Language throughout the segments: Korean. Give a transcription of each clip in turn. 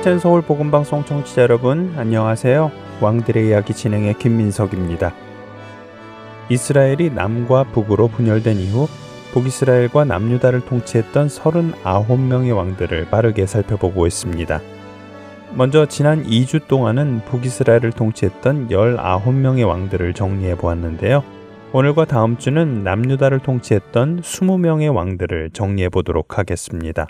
할텐 서울 복음 방송 청취자 여러분 안녕하세요. 왕들의 이야기 진행의 김민석입니다. 이스라엘이 남과 북으로 분열된 이후 북이스라엘과 남유다를 통치했던 39명의 왕들을 빠르게 살펴보고 있습니다. 먼저 지난 2주 동안은 북이스라엘을 통치했던 19명의 왕들을 정리해 보았는데요. 오늘과 다음 주는 남유다를 통치했던 20명의 왕들을 정리해 보도록 하겠습니다.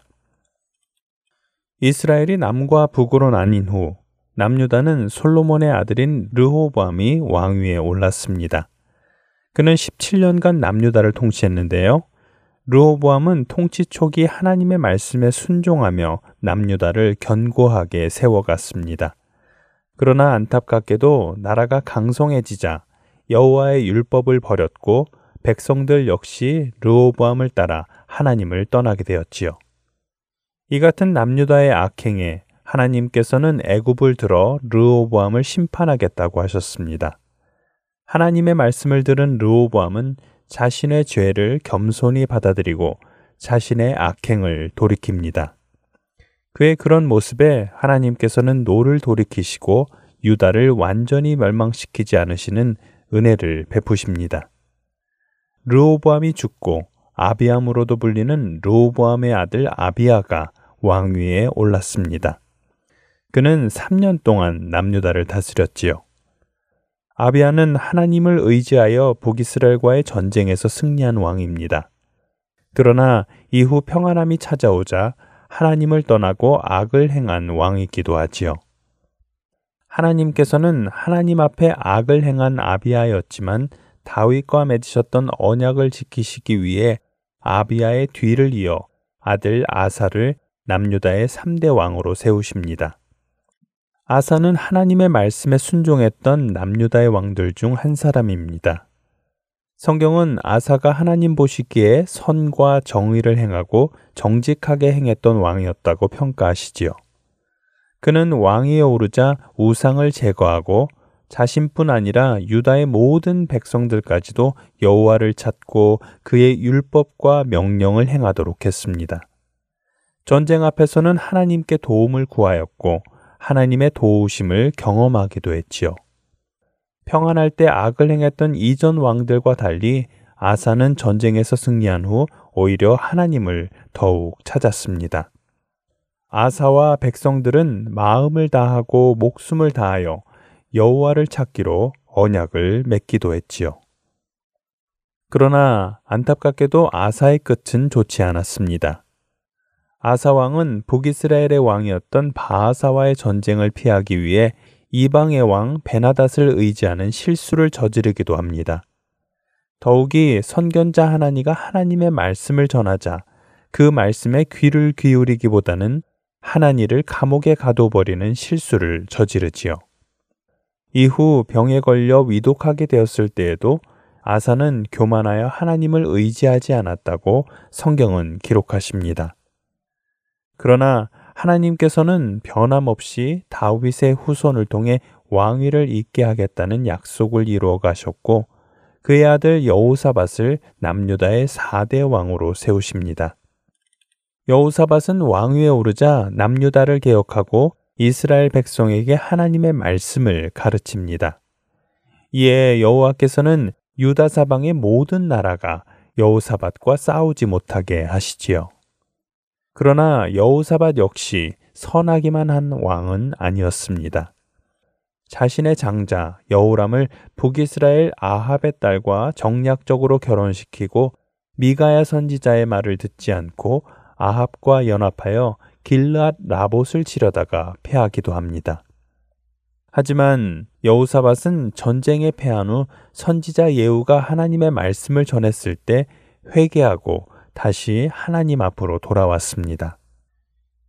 이스라엘이 남과 북으로 나뉜 후 남유다는 솔로몬의 아들인 르호보암이 왕위에 올랐습니다. 그는 17년간 남유다를 통치했는데요. 르호보암은 통치 초기 하나님의 말씀에 순종하며 남유다를 견고하게 세워갔습니다. 그러나 안타깝게도 나라가 강성해지자 여호와의 율법을 버렸고 백성들 역시 르호보암을 따라 하나님을 떠나게 되었지요. 이 같은 남유다의 악행에 하나님께서는 애굽을 들어 르호보암을 심판하겠다고 하셨습니다. 하나님의 말씀을 들은 르호보암은 자신의 죄를 겸손히 받아들이고 자신의 악행을 돌이킵니다. 그의 그런 모습에 하나님께서는 노를 돌이키시고 유다를 완전히 멸망시키지 않으시는 은혜를 베푸십니다. 르호보암이 죽고 아비암으로도 불리는 르호보암의 아들 아비아가 왕위에 올랐습니다. 그는 3년 동안 남유다를 다스렸지요. 아비아는 하나님을 의지하여 북이스라엘과의 전쟁에서 승리한 왕입니다. 그러나 이후 평안함이 찾아오자 하나님을 떠나고 악을 행한 왕이기도 하지요. 하나님께서는 하나님 앞에 악을 행한 아비아였지만 다윗과 맺으셨던 언약을 지키시기 위해 아비아의 뒤를 이어 아들 아사를 남유다의 3대 왕으로 세우십니다. 아사는 하나님의 말씀에 순종했던 남유다의 왕들 중 한 사람입니다. 성경은 아사가 하나님 보시기에 선과 정의를 행하고 정직하게 행했던 왕이었다고 평가하시지요. 그는 왕위에 오르자 우상을 제거하고 자신뿐 아니라 유다의 모든 백성들까지도 여호와를 찾고 그의 율법과 명령을 행하도록 했습니다. 전쟁 앞에서는 하나님께 도움을 구하였고 하나님의 도우심을 경험하기도 했지요. 평안할 때 악을 행했던 이전 왕들과 달리 아사는 전쟁에서 승리한 후 오히려 하나님을 더욱 찾았습니다. 아사와 백성들은 마음을 다하고 목숨을 다하여 여호와를 찾기로 언약을 맺기도 했지요. 그러나 안타깝게도 아사의 끝은 좋지 않았습니다. 아사 왕은 북이스라엘의 왕이었던 바하사와의 전쟁을 피하기 위해 이방의 왕 베나닷을 의지하는 실수를 저지르기도 합니다. 더욱이 선견자 하나니가 하나님의 말씀을 전하자 그 말씀에 귀를 기울이기보다는 하나니를 감옥에 가둬버리는 실수를 저지르지요. 이후 병에 걸려 위독하게 되었을 때에도 아사는 교만하여 하나님을 의지하지 않았다고 성경은 기록하십니다. 그러나 하나님께서는 변함없이 다윗의 후손을 통해 왕위를 잇게 하겠다는 약속을 이루어 가셨고 그의 아들 여우사밧을 남유다의 4대 왕으로 세우십니다. 여우사밧은 왕위에 오르자 남유다를 개혁하고 이스라엘 백성에게 하나님의 말씀을 가르칩니다. 이에 여호와께서는 유다 사방의 모든 나라가 여우사밧과 싸우지 못하게 하시지요. 그러나 여우사밧 역시 선하기만 한 왕은 아니었습니다. 자신의 장자 여우람을 북이스라엘 아합의 딸과 정략적으로 결혼시키고 미가야 선지자의 말을 듣지 않고 아합과 연합하여 길앗 라봇을 치려다가 패하기도 합니다. 하지만 여우사밧은 전쟁에 패한 후 선지자 예후가 하나님의 말씀을 전했을 때 회개하고 다시 하나님 앞으로 돌아왔습니다.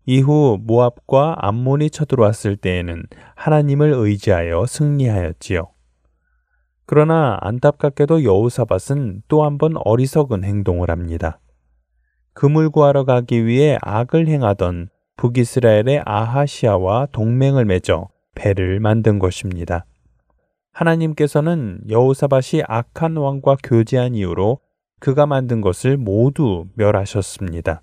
이후 모압과 암몬이 쳐들어왔을 때에는 하나님을 의지하여 승리하였지요. 그러나 안타깝게도 여우사밧은 또 한 번 어리석은 행동을 합니다. 금을 구하러 가기 위해 악을 행하던 북이스라엘의 아하시아와 동맹을 맺어 배를 만든 것입니다. 하나님께서는 여호사밧이 악한 왕과 교제한 이유로 그가 만든 것을 모두 멸하셨습니다.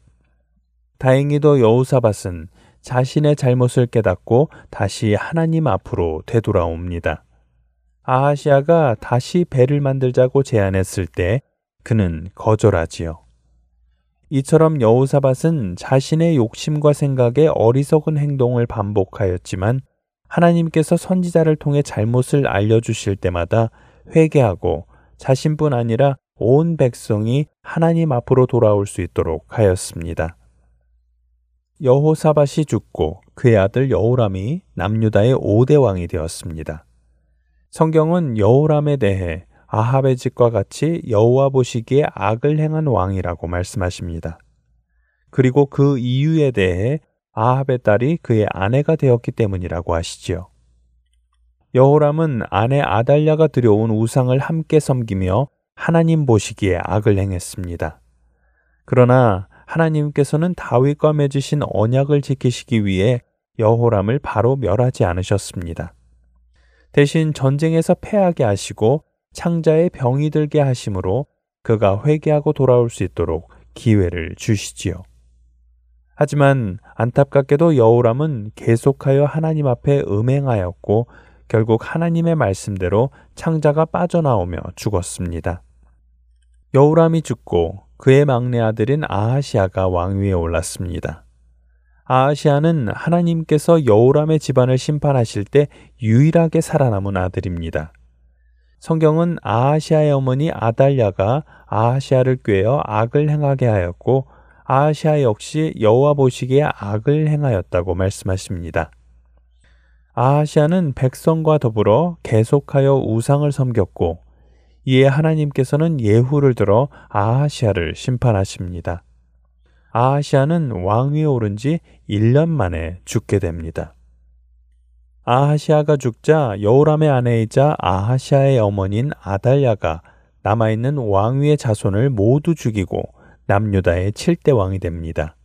다행히도 여호사밧은 자신의 잘못을 깨닫고 다시 하나님 앞으로 되돌아옵니다. 아하시아가 다시 배를 만들자고 제안했을 때 그는 거절하지요. 이처럼 여호사밧은 자신의 욕심과 생각에 어리석은 행동을 반복하였지만 하나님께서 선지자를 통해 잘못을 알려주실 때마다 회개하고 자신뿐 아니라 온 백성이 하나님 앞으로 돌아올 수 있도록 하였습니다. 여호사밧이 죽고 그의 아들 여호람이 남유다의 5대 왕이 되었습니다. 성경은 여호람에 대해 아합의 집과 같이 여호와 보시기에 악을 행한 왕이라고 말씀하십니다. 그리고 그 이유에 대해 아합의 딸이 그의 아내가 되었기 때문이라고 하시지요. 여호람은 아내 아달랴가 들여온 우상을 함께 섬기며 하나님 보시기에 악을 행했습니다. 그러나 하나님께서는 다윗과 맺으신 언약을 지키시기 위해 여호람을 바로 멸하지 않으셨습니다. 대신 전쟁에서 패하게 하시고 창자에 병이 들게 하심으로 그가 회개하고 돌아올 수 있도록 기회를 주시지요. 하지만 안타깝게도 여호람은 계속하여 하나님 앞에 음행하였고 결국 하나님의 말씀대로 창자가 빠져나오며 죽었습니다. 여호람이 죽고 그의 막내 아들인 아하시아가 왕위에 올랐습니다. 아하시아는 하나님께서 여호람의 집안을 심판하실 때 유일하게 살아남은 아들입니다. 성경은 아하시아의 어머니 아달랴가 아하시아를 꾀어 악을 행하게 하였고 아하시아 역시 여호와 보시기에 악을 행하였다고 말씀하십니다. 아하시아는 백성과 더불어 계속하여 우상을 섬겼고 이에 하나님께서는 예후를 들어 아하시아를 심판하십니다. 아하시아는 왕위에 오른 지 1년 만에 죽게 됩니다. 아하시아가 죽자 여호람의 아내이자 아하시아의 어머니인 아달랴가 남아있는 왕위의 자손을 모두 죽이고 남유다의 7대 왕이 됩니다.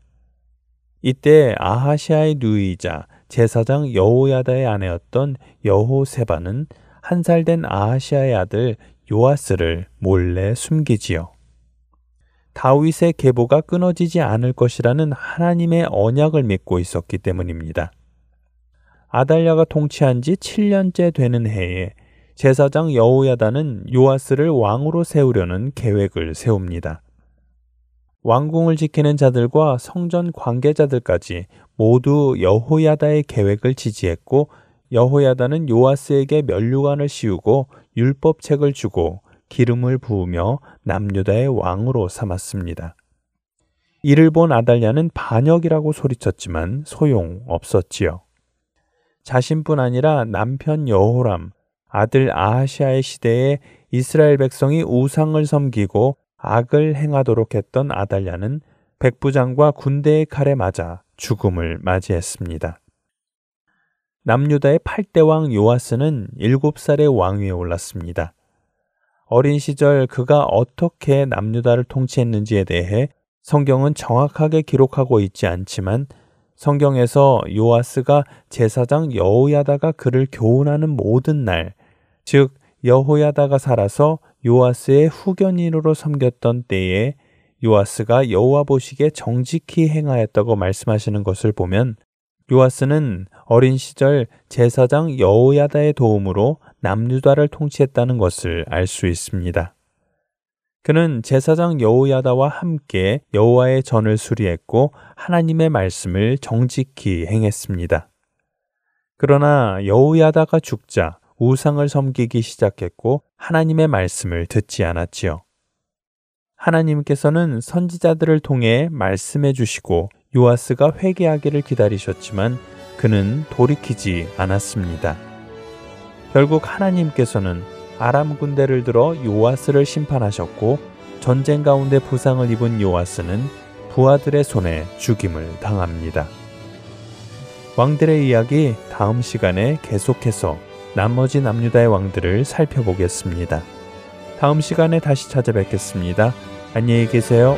이때 아하시아의 누이이자 제사장 여호야다의 아내였던 여호세바는 한 살 된 아하시아의 아들 요아스를 몰래 숨기지요. 다윗의 계보가 끊어지지 않을 것이라는 하나님의 언약을 믿고 있었기 때문입니다. 아달랴가 통치한 지 7년째 되는 해에 제사장 여호야다는 요아스를 왕으로 세우려는 계획을 세웁니다. 왕궁을 지키는 자들과 성전 관계자들까지 모두 여호야다의 계획을 지지했고 여호야다는 요아스에게 면류관을 씌우고 율법책을 주고 기름을 부으며 남유다의 왕으로 삼았습니다. 이를 본 아달랴는 반역이라고 소리쳤지만 소용 없었지요. 자신뿐 아니라 남편 여호람, 아들 아하시아의 시대에 이스라엘 백성이 우상을 섬기고 악을 행하도록 했던 아달랴는 백부장과 군대의 칼에 맞아 죽음을 맞이했습니다. 남유다의 8대 왕 요아스는 7살의 왕위에 올랐습니다. 어린 시절 그가 어떻게 남유다를 통치했는지에 대해 성경은 정확하게 기록하고 있지 않지만 성경에서 요아스가 제사장 여호야다가 그를 교훈하는 모든 날, 즉 여호야다가 살아서 요아스의 후견인으로 섬겼던 때에 요아스가 여호와 보시기에 정직히 행하였다고 말씀하시는 것을 보면 요아스는 어린 시절 제사장 여호야다의 도움으로 남유다를 통치했다는 것을 알 수 있습니다. 그는 제사장 여호야다와 함께 여호와의 전을 수리했고 하나님의 말씀을 정직히 행했습니다. 그러나 여호야다가 죽자 우상을 섬기기 시작했고 하나님의 말씀을 듣지 않았지요. 하나님께서는 선지자들을 통해 말씀해 주시고 요아스가 회개하기를 기다리셨지만 그는 돌이키지 않았습니다. 결국 하나님께서는 아람 군대를 들어 요아스를 심판하셨고 전쟁 가운데 부상을 입은 요아스는 부하들의 손에 죽임을 당합니다. 왕들의 이야기 다음 시간에 계속해서 나머지 남유다의 왕들을 살펴보겠습니다. 다음 시간에 다시 찾아뵙겠습니다. 안녕히 계세요.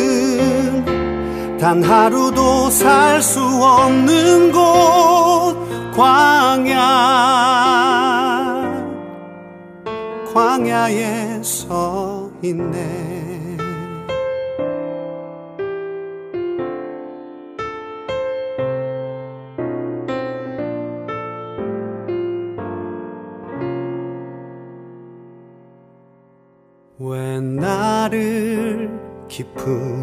단 하루도 살 수 없는 곳 광야. 광야에 서 있네. 왜 나를 깊은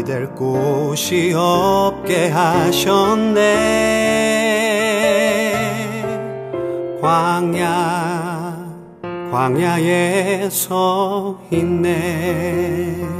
기댈 곳이 없게 하셨네. 광야 광야에 서 있네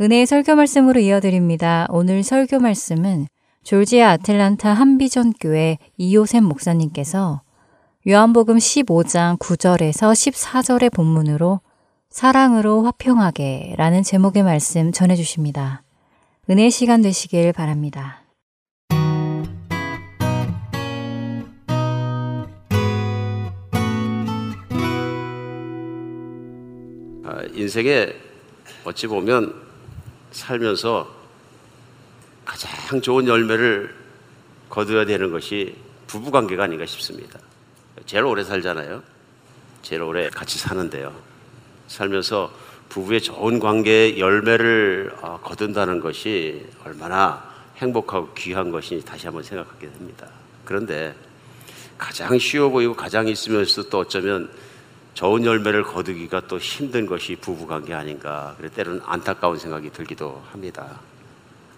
은혜의 설교 말씀으로 이어드립니다. 오늘 설교 말씀은 졸지아 아틀란타 한비전 교회 이호샘 목사님께서 요한복음 15장 9절에서 14절의 본문으로 사랑으로 화평하게 라는 제목의 말씀 전해 주십니다. 은혜 시간 되시길 바랍니다. 아, 인생에 어찌 보면 살면서 가장 좋은 열매를 거둬야 되는 것이 부부 관계가 아닌가 싶습니다. 제일 오래 살잖아요. 제일 오래 같이 사는데요. 살면서 부부의 좋은 관계의 열매를 어, 거둔다는 것이 얼마나 행복하고 귀한 것인지 다시 한번 생각하게 됩니다. 그런데 가장 쉬워 보이고 가장 있으면서 또 어쩌면 좋은 열매를 거두기가 또 힘든 것이 부부관계 아닌가. 그래 때로는 안타까운 생각이 들기도 합니다.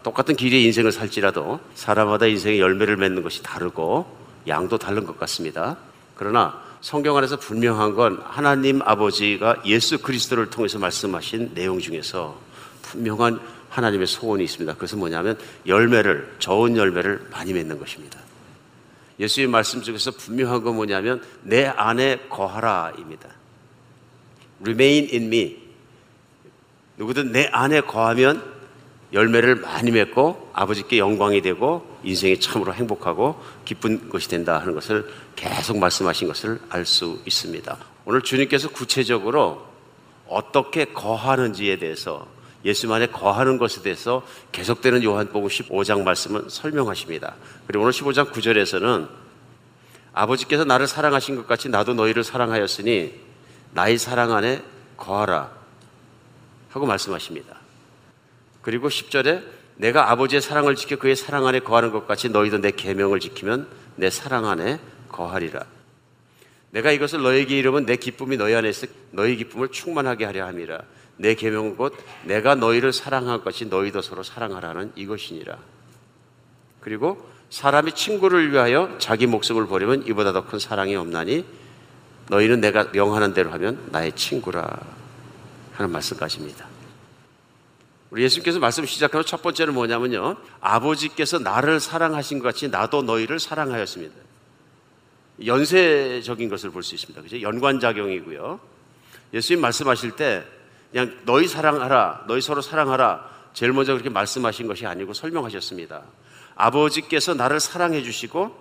똑같은 길의 인생을 살지라도 사람마다 인생의 열매를 맺는 것이 다르고 양도 다른 것 같습니다. 그러나 성경 안에서 분명한 건 하나님 아버지가 예수 그리스도를 통해서 말씀하신 내용 중에서 분명한 하나님의 소원이 있습니다. 그것은 뭐냐면 열매를, 좋은 열매를 많이 맺는 것입니다. 예수의 말씀 중에서 분명한 건 뭐냐면 내 안에 거하라입니다. Remain in me. 누구든 내 안에 거하면 열매를 많이 맺고 아버지께 영광이 되고 인생이 참으로 행복하고 기쁜 것이 된다 하는 것을 계속 말씀하신 것을 알 수 있습니다. 오늘 주님께서 구체적으로 어떻게 거하는지에 대해서 예수 만에 거하는 것에 대해서 계속되는 요한복음 15장 말씀은 설명하십니다. 그리고 오늘 15장 9절에서는 아버지께서 나를 사랑하신 것 같이 나도 너희를 사랑하였으니 나의 사랑 안에 거하라 하고 말씀하십니다. 그리고 10절에 내가 아버지의 사랑을 지켜 그의 사랑 안에 거하는 것 같이 너희도 내 계명을 지키면 내 사랑 안에 거하리라. 내가 이것을 너에게 이르면 내 기쁨이 너희 안에 있어 너희 기쁨을 충만하게 하려 함이라. 내 계명은 곧 내가 너희를 사랑한 것이 너희도 서로 사랑하라는 이것이니라. 그리고 사람이 친구를 위하여 자기 목숨을 버리면 이보다 더 큰 사랑이 없나니 너희는 내가 명하는 대로 하면 나의 친구라 하는 말씀까지입니다. 우리 예수님께서 말씀 시작하면 첫 번째는 뭐냐면요. 아버지께서 나를 사랑하신 것 같이 나도 너희를 사랑하였습니다. 연쇄적인 것을 볼 수 있습니다. 그죠? 연관작용이고요. 예수님 말씀하실 때 그냥 너희 사랑하라, 너희 서로 사랑하라. 제일 먼저 그렇게 말씀하신 것이 아니고 설명하셨습니다. 아버지께서 나를 사랑해 주시고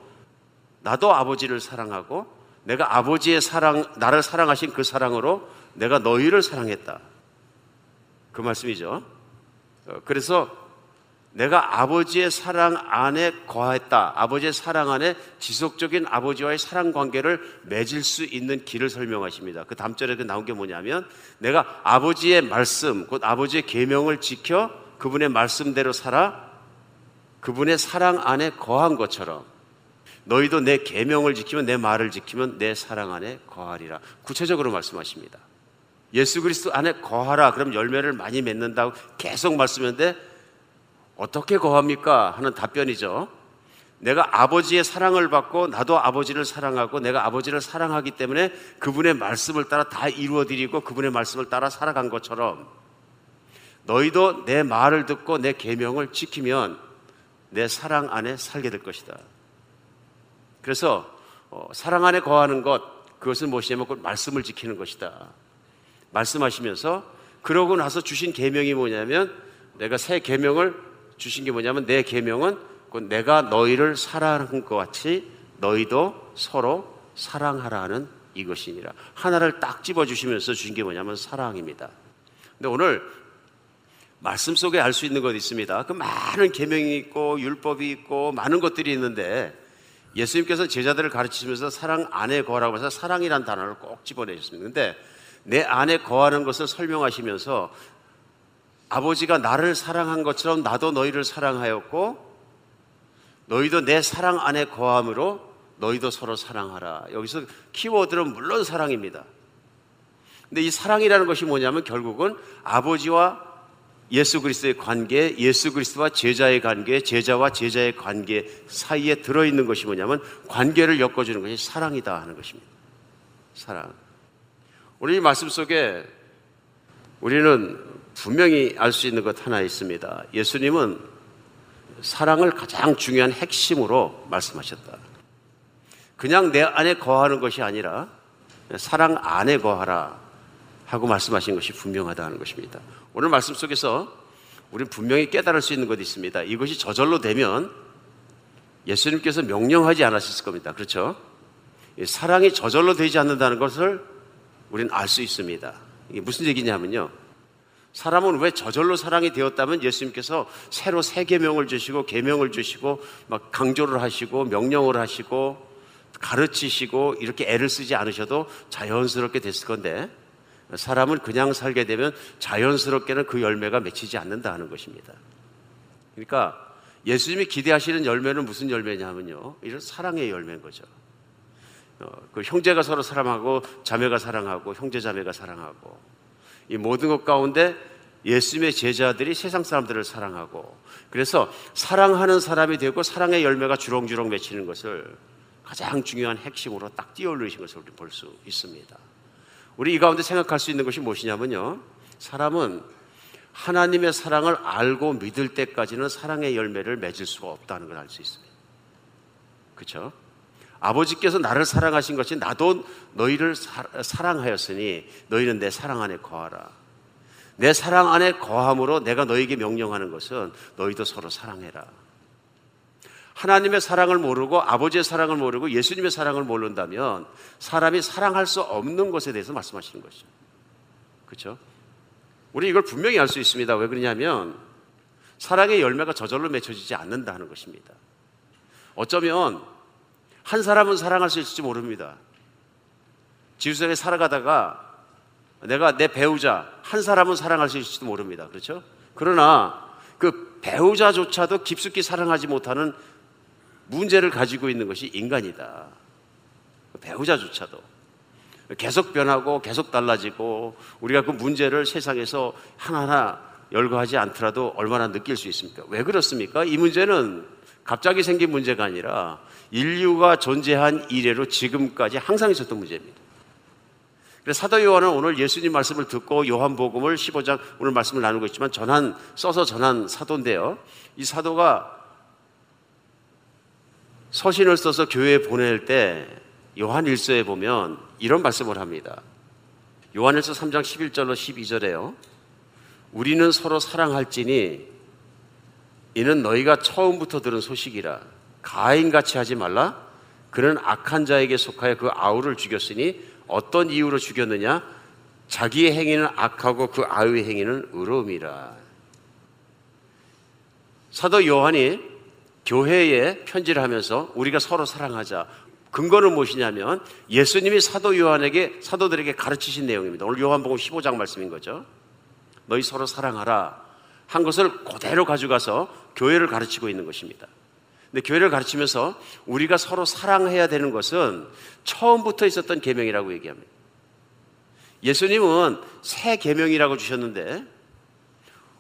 나도 아버지를 사랑하고 내가 아버지의 사랑, 나를 사랑하신 그 사랑으로 내가 너희를 사랑했다. 그 말씀이죠. 어, 그래서 내가 아버지의 사랑 안에 거했다. 아버지의 사랑 안에 지속적인 아버지와의 사랑 관계를 맺을 수 있는 길을 설명하십니다. 그 다음 절에 나온 게 뭐냐면 내가 아버지의 말씀, 곧 아버지의 계명을 지켜 그분의 말씀대로 살아 그분의 사랑 안에 거한 것처럼 너희도 내 계명을 지키면 내 말을 지키면 내 사랑 안에 거하리라. 구체적으로 말씀하십니다. 예수 그리스도 안에 거하라. 그럼 열매를 많이 맺는다고 계속 말씀했는데 어떻게 거합니까? 하는 답변이죠. 내가 아버지의 사랑을 받고 나도 아버지를 사랑하고 내가 아버지를 사랑하기 때문에 그분의 말씀을 따라 다 이루어드리고 그분의 말씀을 따라 살아간 것처럼 너희도 내 말을 듣고 내 계명을 지키면 내 사랑 안에 살게 될 것이다. 그래서 어, 사랑 안에 거하는 것 그것은 무엇이냐면 그 말씀을 지키는 것이다. 말씀하시면서 그러고 나서 주신 계명이 뭐냐면 내가 새 계명을 주신 게 뭐냐면 내 계명은 내가 너희를 사랑한 것 같이 너희도 서로 사랑하라는 이것이니라. 하나를 딱 집어 주시면서 주신 게 뭐냐면 사랑입니다. 근데 오늘 말씀 속에 알 수 있는 것 있습니다. 그 많은 계명이 있고 율법이 있고 많은 것들이 있는데 예수님께서 제자들을 가르치시면서 사랑 안에 거하라고 해서 사랑이란 단어를 꼭 집어내셨습니다. 근데 내 안에 거하는 것을 설명하시면서 아버지가 나를 사랑한 것처럼 나도 너희를 사랑하였고 너희도 내 사랑 안에 거함으로 너희도 서로 사랑하라. 여기서 키워드는 물론 사랑입니다. 근데 이 사랑이라는 것이 뭐냐면 결국은 아버지와 예수 그리스도의 관계, 예수 그리스도와 제자의 관계, 제자와 제자의 관계 사이에 들어 있는 것이 뭐냐면 관계를 엮어 주는 것이 사랑이다 하는 것입니다. 사랑. 우리 이 말씀 속에 우리는 분명히 알 수 있는 것 하나 있습니다. 예수님은 사랑을 가장 중요한 핵심으로 말씀하셨다. 그냥 내 안에 거하는 것이 아니라 사랑 안에 거하라 하고 말씀하신 것이 분명하다는 것입니다. 오늘 말씀 속에서 우리는 분명히 깨달을 수 있는 것이 있습니다. 이것이 저절로 되면 예수님께서 명령하지 않으셨을 겁니다. 그렇죠? 사랑이 저절로 되지 않는다는 것을 우리는 알 수 있습니다. 이게 무슨 얘기냐면요. 사람은 왜 저절로 사랑이 되었다면 예수님께서 새로 새 계명을 주시고 계명을 주시고 막 강조를 하시고 명령을 하시고 가르치시고 이렇게 애를 쓰지 않으셔도 자연스럽게 됐을 건데 사람은 그냥 살게 되면 자연스럽게는 그 열매가 맺히지 않는다 하는 것입니다. 그러니까 예수님이 기대하시는 열매는 무슨 열매냐면요. 이런 사랑의 열매인 거죠. 어, 그 형제가 서로 사랑하고 자매가 사랑하고 형제 자매가 사랑하고 이 모든 것 가운데 예수님의 제자들이 세상 사람들을 사랑하고 그래서 사랑하는 사람이 되고 사랑의 열매가 주렁주렁 맺히는 것을 가장 중요한 핵심으로 딱 띄어올리신 것을 우리 볼 수 있습니다. 우리 이 가운데 생각할 수 있는 것이 무엇이냐면요. 사람은 하나님의 사랑을 알고 믿을 때까지는 사랑의 열매를 맺을 수가 없다는 걸 알 수 있습니다. 그렇죠? 아버지께서 나를 사랑하신 것이 나도 너희를 사, 랑하였으니 너희는 내 사랑 안에 거하라. 내 사랑 안에 거함으로 내가 너에게 명령하는 것은 너희도 서로 사랑해라. 하나님의 사랑을 모르고 아버지의 사랑을 모르고 예수님의 사랑을 모른다면 사람이 사랑할 수 없는 것에 대해서 말씀하시는 것이죠. 그렇죠? 우리 이걸 분명히 알 수 있습니다. 왜 그러냐면 사랑의 열매가 저절로 맺혀지지 않는다는 것입니다. 어쩌면 한 사람은 사랑할 수 있을지 모릅니다. 지구상에 살아가다가 내가 내 배우자 한 사람은 사랑할 수 있을지도 모릅니다. 그렇죠? 그러나 그 배우자조차도 깊숙이 사랑하지 못하는 문제를 가지고 있는 것이 인간이다. 배우자조차도 계속 변하고 계속 달라지고 우리가 그 문제를 세상에서 하나하나 열거하지 않더라도 얼마나 느낄 수 있습니까? 왜 그렇습니까? 이 문제는 갑자기 생긴 문제가 아니라 인류가 존재한 이래로 지금까지 항상 있었던 문제입니다. 그래서 사도 요한은 오늘 예수님 말씀을 듣고 요한복음을 15장 오늘 말씀을 나누고 있지만 전한 써서 전한 사도인데요. 이 사도가 서신을 써서 교회에 보낼 때 요한 1서에 보면 이런 말씀을 합니다. 요한 1서 3장 11절로 12절에요. 우리는 서로 사랑할지니 이는 너희가 처음부터 들은 소식이라 가인같이 하지 말라 그는 악한 자에게 속하여 그 아우를 죽였으니 어떤 이유로 죽였느냐 자기의 행위는 악하고 그 아우의 행위는 의로움이라 사도 요한이 교회에 편지를 하면서 우리가 서로 사랑하자. 근거는 무엇이냐면 예수님이 사도 요한에게 사도들에게 가르치신 내용입니다. 오늘 요한복음 15장 말씀인 거죠. 너희 서로 사랑하라 한 것을 그대로 가져가서 교회를 가르치고 있는 것입니다. 근데 교회를 가르치면서 우리가 서로 사랑해야 되는 것은 처음부터 있었던 계명이라고 얘기합니다. 예수님은 새 계명이라고 주셨는데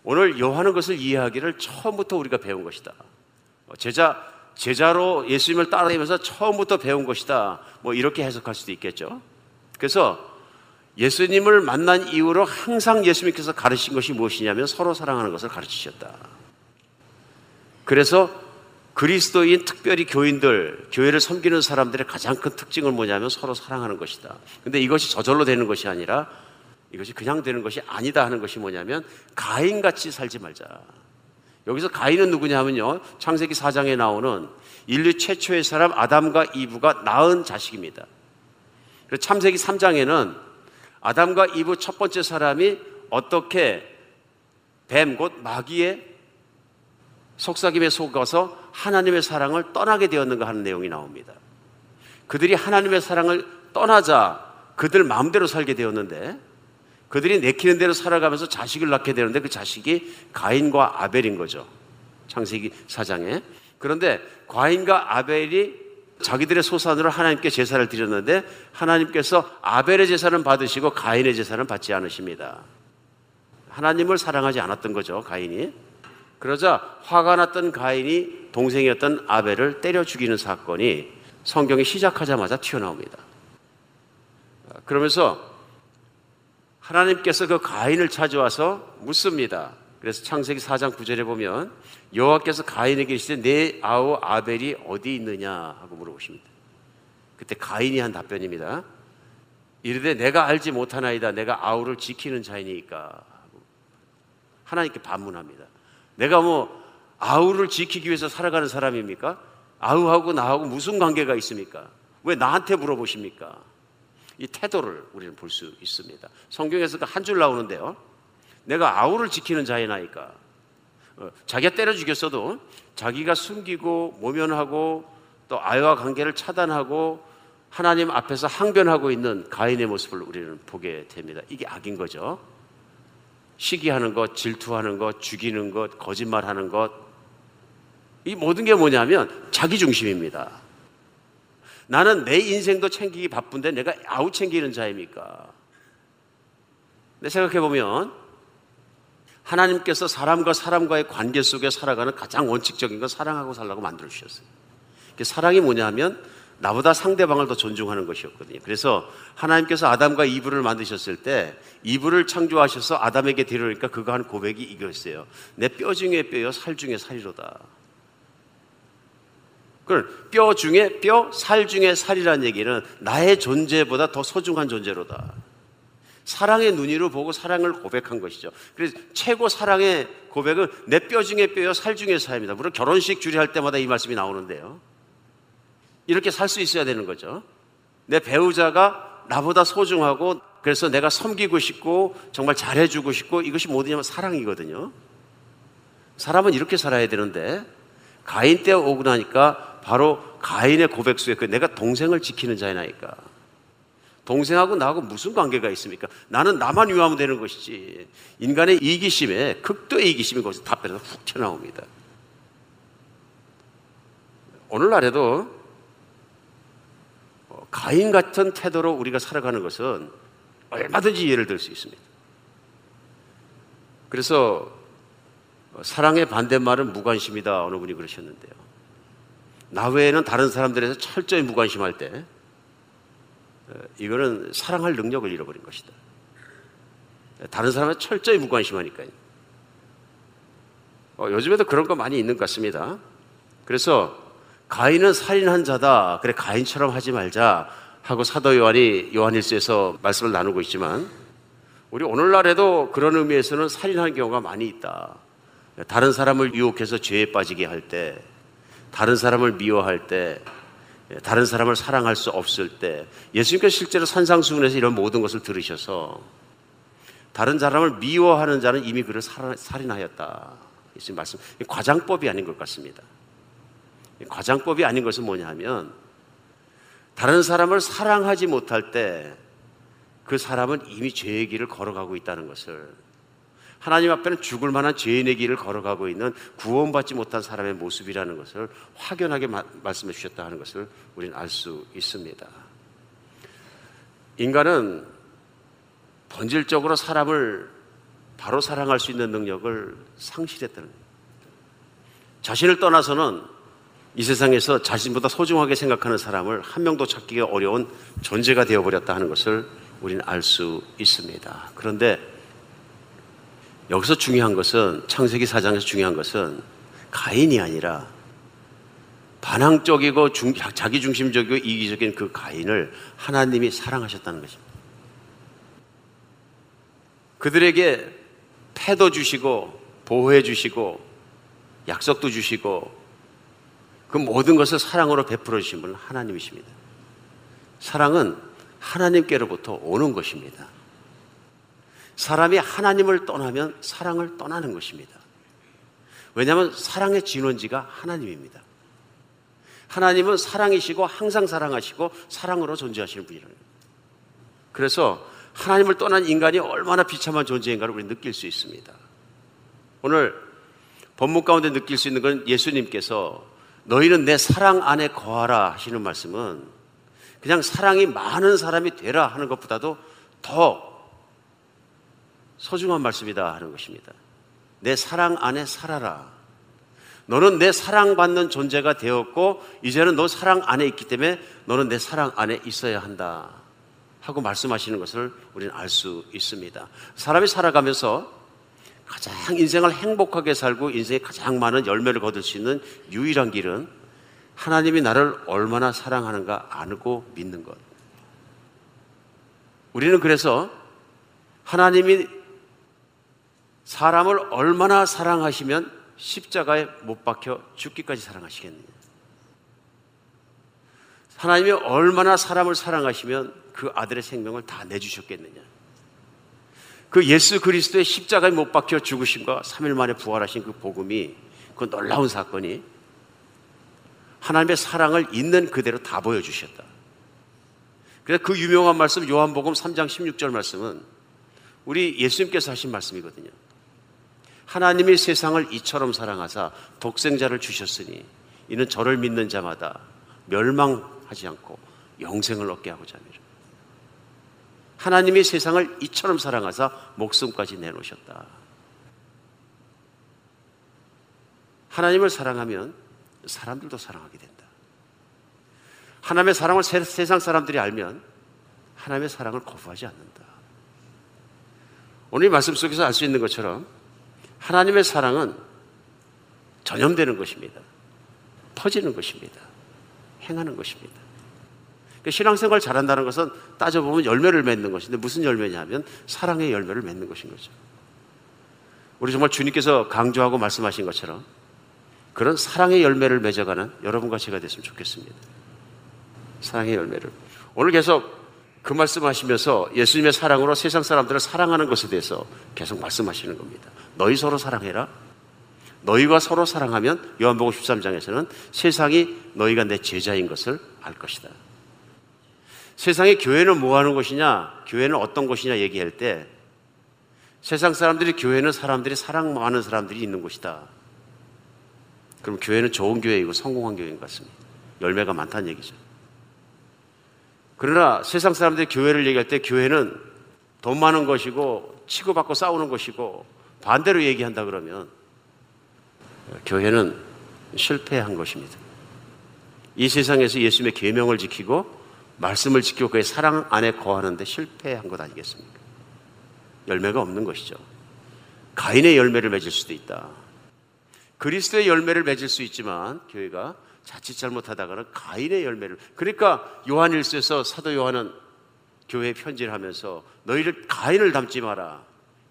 오늘 요한은 것을 이해하기를 처음부터 우리가 배운 것이다. 뭐 제자 제자로 예수님을 따라다니면서 처음부터 배운 것이다. 뭐 이렇게 해석할 수도 있겠죠. 그래서 예수님을 만난 이후로 항상 예수님께서 가르친 것이 무엇이냐면 서로 사랑하는 것을 가르치셨다. 그래서 그리스도인 특별히 교인들, 교회를 섬기는 사람들의 가장 큰 특징은 뭐냐면 서로 사랑하는 것이다. 근데 이것이 저절로 되는 것이 아니라 이것이 그냥 되는 것이 아니다 하는 것이 뭐냐면 가인같이 살지 말자. 여기서 가인은 누구냐 하면요. 창세기 4장에 나오는 인류 최초의 사람 아담과 이브가 낳은 자식입니다. 그래서 창세기 3장에는 아담과 이브 첫 번째 사람이 어떻게 뱀, 곧 마귀의 속삭임에 속아서 하나님의 사랑을 떠나게 되었는가 하는 내용이 나옵니다. 그들이 하나님의 사랑을 떠나자 그들 마음대로 살게 되었는데 그들이 내키는 대로 살아가면서 자식을 낳게 되는데 그 자식이 가인과 아벨인 거죠. 창세기 4장에. 그런데 가인과 아벨이 자기들의 소산으로 하나님께 제사를 드렸는데 하나님께서 아벨의 제사는 받으시고 가인의 제사는 받지 않으십니다. 하나님을 사랑하지 않았던 거죠, 가인이. 그러자 화가 났던 가인이 동생이었던 아벨을 때려 죽이는 사건이 성경이 시작하자마자 튀어나옵니다. 그러면서 하나님께서 그 가인을 찾아와서 묻습니다. 그래서 창세기 4장 9절에 보면 여호와께서 가인에게 이르시되 내 아우 아벨이 어디 있느냐 하고 물어보십니다. 그때 가인이 한 답변입니다. 이르되 내가 알지 못하나이다. 내가 아우를 지키는 자이니까 하나님께 반문합니다. 내가 뭐 아우를 지키기 위해서 살아가는 사람입니까? 아우하고 나하고 무슨 관계가 있습니까? 왜 나한테 물어보십니까? 이 태도를 우리는 볼 수 있습니다. 성경에서 그한줄 나오는데요. 내가 아우를 지키는 자이나이까. 어, 자기가 때려 죽였어도 자기가 숨기고 모면하고 또 아이와 관계를 차단하고 하나님 앞에서 항변하고 있는 가인의 모습을 우리는 보게 됩니다. 이게 악인 거죠. 시기하는 것, 질투하는 것, 죽이는 것, 거짓말하는 것. 이 모든 게 뭐냐면 자기 중심입니다. 나는 내 인생도 챙기기 바쁜데 내가 아우 챙기는 자입니까? 내 생각해 보면 하나님께서 사람과 사람과의 관계 속에 살아가는 가장 원칙적인 건 사랑하고 살라고 만들어 주셨어요. 사랑이 뭐냐면 나보다 상대방을 더 존중하는 것이었거든요. 그래서 하나님께서 아담과 이브를 만드셨을 때 이브를 창조하셔서 아담에게 데려오니까 그가 한 고백이 이거였어요. 내 뼈 중에 뼈요, 살 중에 살이로다. 그뼈 중에 뼈, 살 중에 살이라는 얘기는 나의 존재보다 더 소중한 존재로다. 사랑의 눈이로 보고 사랑을 고백한 것이죠. 그래서 최고 사랑의 고백은 내 뼈 중에 뼈요, 살 중에 살입니다. 물론 결혼식 주례할 때마다 이 말씀이 나오는데요. 이렇게 살 수 있어야 되는 거죠. 내 배우자가 나보다 소중하고 그래서 내가 섬기고 싶고 정말 잘해주고 싶고 이것이 뭐냐면 사랑이거든요. 사람은 이렇게 살아야 되는데 가인 때 오고 나니까 바로 가인의 고백 속에 그 내가 동생을 지키는 자이나니까 동생하고 나하고 무슨 관계가 있습니까? 나는 나만 위하면 되는 것이지. 인간의 이기심에 극도의 이기심이 거기서 답변에서 훅 튀어나옵니다. 오늘날에도 가인 같은 태도로 우리가 살아가는 것은 얼마든지 예를 들 수 있습니다. 그래서 사랑의 반대말은 무관심이다. 어느 분이 그러셨는데요. 나 외에는 다른 사람들에서 철저히 무관심할 때 이거는 사랑할 능력을 잃어버린 것이다. 다른 사람에 철저히 무관심하니까요. 어, 요즘에도 그런 거 많이 있는 것 같습니다. 그래서 가인은 살인한 자다. 그래 가인처럼 하지 말자 하고 사도 요한이 요한일서에서 말씀을 나누고 있지만 우리 오늘날에도 그런 의미에서는 살인하는 경우가 많이 있다. 다른 사람을 유혹해서 죄에 빠지게 할 때, 다른 사람을 미워할 때, 다른 사람을 사랑할 수 없을 때, 예수님께서 실제로 산상수훈에서 이런 모든 것을 들으셔서 다른 사람을 미워하는 자는 이미 그를 살인하였다. 예수님 말씀, 과장법이 아닌 것 같습니다. 과장법이 아닌 것은 뭐냐 하면 다른 사람을 사랑하지 못할 때 그 사람은 이미 죄의 길을 걸어가고 있다는 것을 하나님 앞에는 죽을 만한 죄인의 길을 걸어가고 있는 구원받지 못한 사람의 모습이라는 것을 확연하게 마, 말씀해 주셨다 하는 것을 우리는 알 수 있습니다. 인간은 본질적으로 사람을 바로 사랑할 수 있는 능력을 상실했다는 거예요. 자신을 떠나서는 이 세상에서 자신보다 소중하게 생각하는 사람을 한 명도 찾기가 어려운 존재가 되어버렸다 하는 것을 우리는 알 수 있습니다. 그런데 여기서 중요한 것은 창세기 4장에서 중요한 것은 가인이 아니라 반항적이고 중, 자기 중심적이고 이기적인 그 가인을 하나님이 사랑하셨다는 것입니다. 그들에게 패도 주시고 보호해 주시고 약속도 주시고 그 모든 것을 사랑으로 베풀어 주신 분은 하나님이십니다. 사랑은 하나님께로부터 오는 것입니다. 사람이 하나님을 떠나면 사랑을 떠나는 것입니다. 왜냐하면 사랑의 진원지가 하나님입니다. 하나님은 사랑이시고 항상 사랑하시고 사랑으로 존재하시는 분이라는. 그래서 하나님을 떠난 인간이 얼마나 비참한 존재인가를 우리 느낄 수 있습니다. 오늘 본문 가운데 느낄 수 있는 건 예수님께서 너희는 내 사랑 안에 거하라 하시는 말씀은 그냥 사랑이 많은 사람이 되라 하는 것보다도 더 소중한 말씀이다 하는 것입니다. 내 사랑 안에 살아라. 너는 내 사랑받는 존재가 되었고, 이제는 너 사랑 안에 있기 때문에 너는 내 사랑 안에 있어야 한다. 하고 말씀하시는 것을 우리는 알 수 있습니다. 사람이 살아가면서 가장 인생을 행복하게 살고 인생에 가장 많은 열매를 거둘 수 있는 유일한 길은 하나님이 나를 얼마나 사랑하는가 아고 믿는 것. 우리는 그래서 하나님이 사람을 얼마나 사랑하시면 십자가에 못 박혀 죽기까지 사랑하시겠느냐. 하나님이 얼마나 사람을 사랑하시면 그 아들의 생명을 다 내주셨겠느냐. 그 예수 그리스도의 십자가에 못 박혀 죽으심과 3일 만에 부활하신 그 복음이 그 놀라운 사건이 하나님의 사랑을 있는 그대로 다 보여주셨다. 그래서 그 유명한 말씀 요한복음 3장 16절 말씀은 우리 예수님께서 하신 말씀이거든요. 하나님이 세상을 이처럼 사랑하사 독생자를 주셨으니 이는 저를 믿는 자마다 멸망하지 않고 영생을 얻게 하고자 합니다. 하나님이 세상을 이처럼 사랑하사 목숨까지 내놓으셨다. 하나님을 사랑하면 사람들도 사랑하게 된다. 하나님의 사랑을 세상 사람들이 알면 하나님의 사랑을 거부하지 않는다. 오늘 말씀 속에서 알 수 있는 것처럼 하나님의 사랑은 전염되는 것입니다. 퍼지는 것입니다. 행하는 것입니다. 그러니까 신앙생활 잘한다는 것은 따져보면 열매를 맺는 것인데 무슨 열매냐면 사랑의 열매를 맺는 것인 거죠. 우리 정말 주님께서 강조하고 말씀하신 것처럼 그런 사랑의 열매를 맺어가는 여러분과 제가 됐으면 좋겠습니다. 사랑의 열매를. 오늘 계속 그 말씀하시면서 예수님의 사랑으로 세상 사람들을 사랑하는 것에 대해서 계속 말씀하시는 겁니다. 너희 서로 사랑해라. 너희가 서로 사랑하면 요한복음 13장에서는 세상이 너희가 내 제자인 것을 알 것이다. 세상의 교회는 뭐 하는 것이냐? 교회는 어떤 것이냐 얘기할 때 세상 사람들이 교회는 사람들이 사랑 많은 사람들이 있는 곳이다. 그럼 교회는 좋은 교회이고 성공한 교회인 것 같습니다. 열매가 많다는 얘기죠. 그러나 세상 사람들이 교회를 얘기할 때 교회는 돈 많은 것이고 치고받고 싸우는 것이고 반대로 얘기한다 그러면 교회는 실패한 것입니다. 이 세상에서 예수님의 계명을 지키고 말씀을 지키고 그의 사랑 안에 거하는데 실패한 것 아니겠습니까? 열매가 없는 것이죠. 가인의 열매를 맺을 수도 있다. 그리스도의 열매를 맺을 수 있지만 교회가 자칫 잘못하다가는 가인의 열매를 그러니까 요한일서에서 사도 요한은 교회에 편지를 하면서 너희를 가인을 닮지 마라.